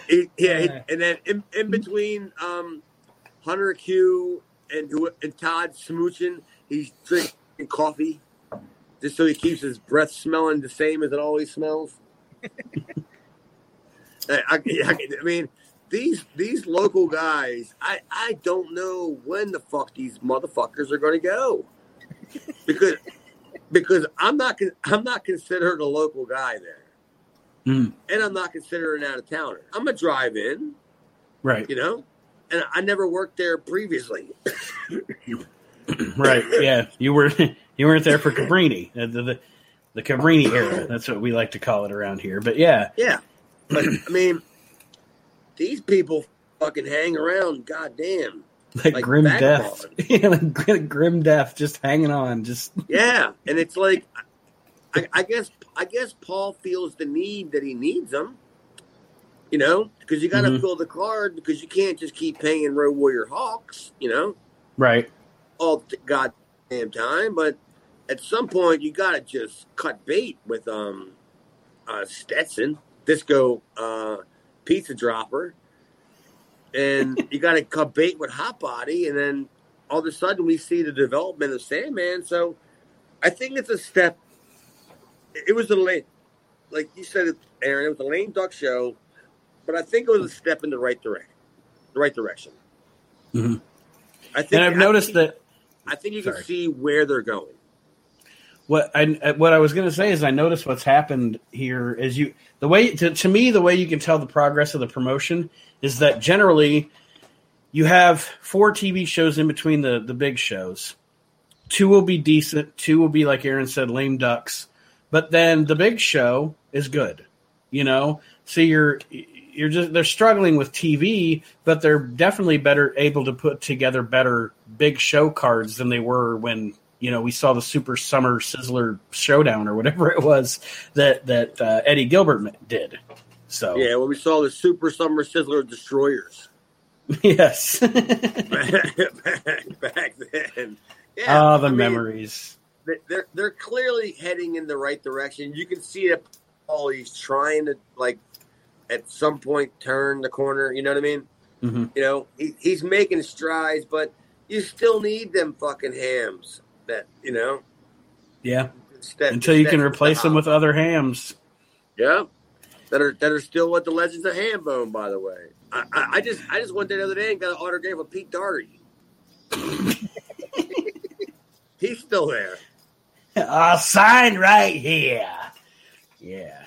he- and then in, in between um, Hunter Q and and Todd smooching, he's drinking coffee just so he keeps his breath smelling the same as it always smells. I, I, I mean, these these local guys, I, I don't know when the fuck these motherfuckers are going to go because because I'm not I'm not considered a local guy there, Mm, and I'm not considered an out of towner. I'm a drive in, right, you know, and I never worked there previously. right. Yeah, you were you weren't there for Cabrini, uh, the, the the Cabrini era. That's what we like to call it around here. But yeah, Yeah, but I mean, these people fucking hang around. Goddamn. like, Like grim death, yeah, like grim death, just hanging on, just Yeah, and it's like, I, I guess I guess Paul feels the need that he needs them. You know, because you got to Mhm. fill the card because you can't just keep paying Road Warrior Hawks. You know, right. all the goddamn time. But at some point, you got to just cut bait with um, uh, Stetson, Disco uh, Pizza Dropper, and you got to cut bait with Hot Body, and then all of a sudden we see the development of Sandman. So I think it's a step. It was a lame, like you said, it, Aaron. It was a lame duck show, but I think it was a step in the right direction. The right direction. Mhm. I think. And I've I noticed think- that I think you can Sorry. see where they're going. What I what I was going to say is I noticed what's happened here is you the way to, to me the way you can tell the progress of the promotion is that generally you have four TV shows in between the the big shows. Two will be decent, two will be like Aaron said lame ducks, but then the big show is good. You know, so you're you're just they're struggling with TV, but they're definitely better able to put together better big show cards than they were when you know we saw the Super Summer Sizzler Showdown or whatever it was that that uh, Eddie Gilbert did. So Yeah, when we saw the Super Summer Sizzler Destroyers yes, back, back then. Yeah, ah, the I memories. they- They're they're clearly heading in the right direction. You can see that Paul he's trying to like at some point turn the corner. You know what I mean? Mhm. You know he, he's making strides, but you still need them fucking hams. That you know Yeah, Step- Until you can replace them with other hams. Yeah, that are that are still what the Legends of Hambone. By the way, I, I, I just I just went there the other day and got an autograph of Pete Doherty. He's still there. Uh, signed right here. Yeah.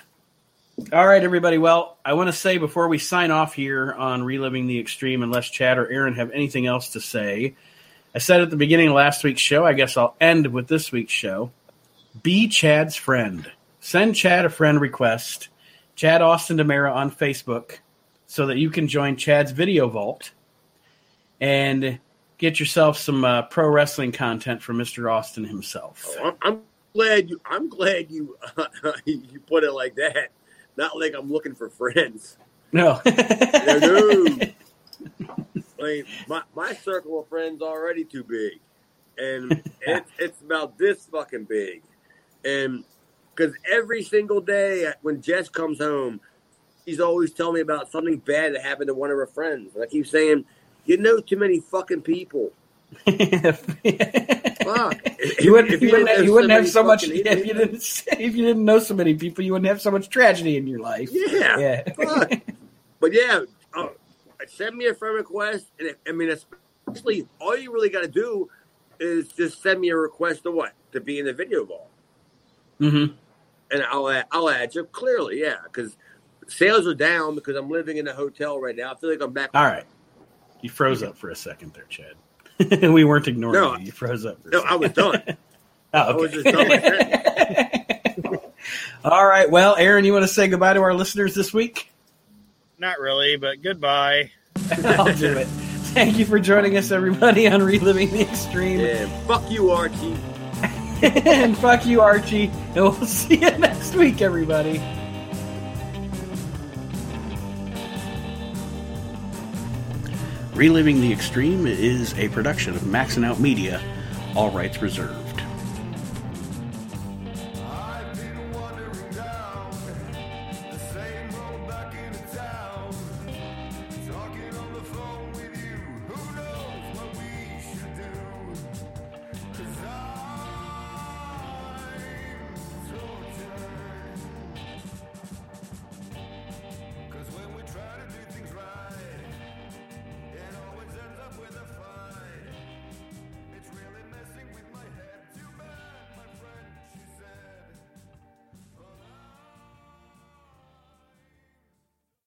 All right, everybody. Well, I want to say before we sign off here on Reliving the Extreme, unless Chad or Aaron have anything else to say, I said at the beginning of last week's show, I guess I'll end with this week's show. Be Chad's friend. Send Chad a friend request, Chad Austin Demera on Facebook, so that you can join Chad's video vault and get yourself some uh, pro wrestling content from Mr. Austin himself. I'm, I'm glad you. I'm glad you you put it like that. Not like I'm looking for friends. No. No, no. Like my my circle of friends already too big, and it's it's about this fucking big, and because every single day when Jess comes home, she's always telling me about something bad that happened to one of her friends. And I keep saying, you know too many fucking people. Fuck. you wouldn't, If you wouldn't, know you wouldn't have so much if you didn't if you didn't know so many people you wouldn't have so much tragedy in your life Yeah. yeah. But yeah, uh, send me a friend request, and if, I mean, especially all you really got to do is just send me a request to what to be in the video ball, hmm and I'll add, I'll add you clearly, yeah, because sales are down because I'm living in a hotel right now. I feel like I'm back. all right you froze up for a second there chad we weren't ignoring No, you you froze up for No, second. I was done. oh, I was just done. All right well aaron you want to say goodbye to our listeners this week Not really, but goodbye. I'll do it thank you for joining us everybody on reliving the extreme yeah, fuck you, Archie. and fuck you archie and we'll see you next week everybody Reliving the Extreme is a production of Maxing Out Media, all rights reserved.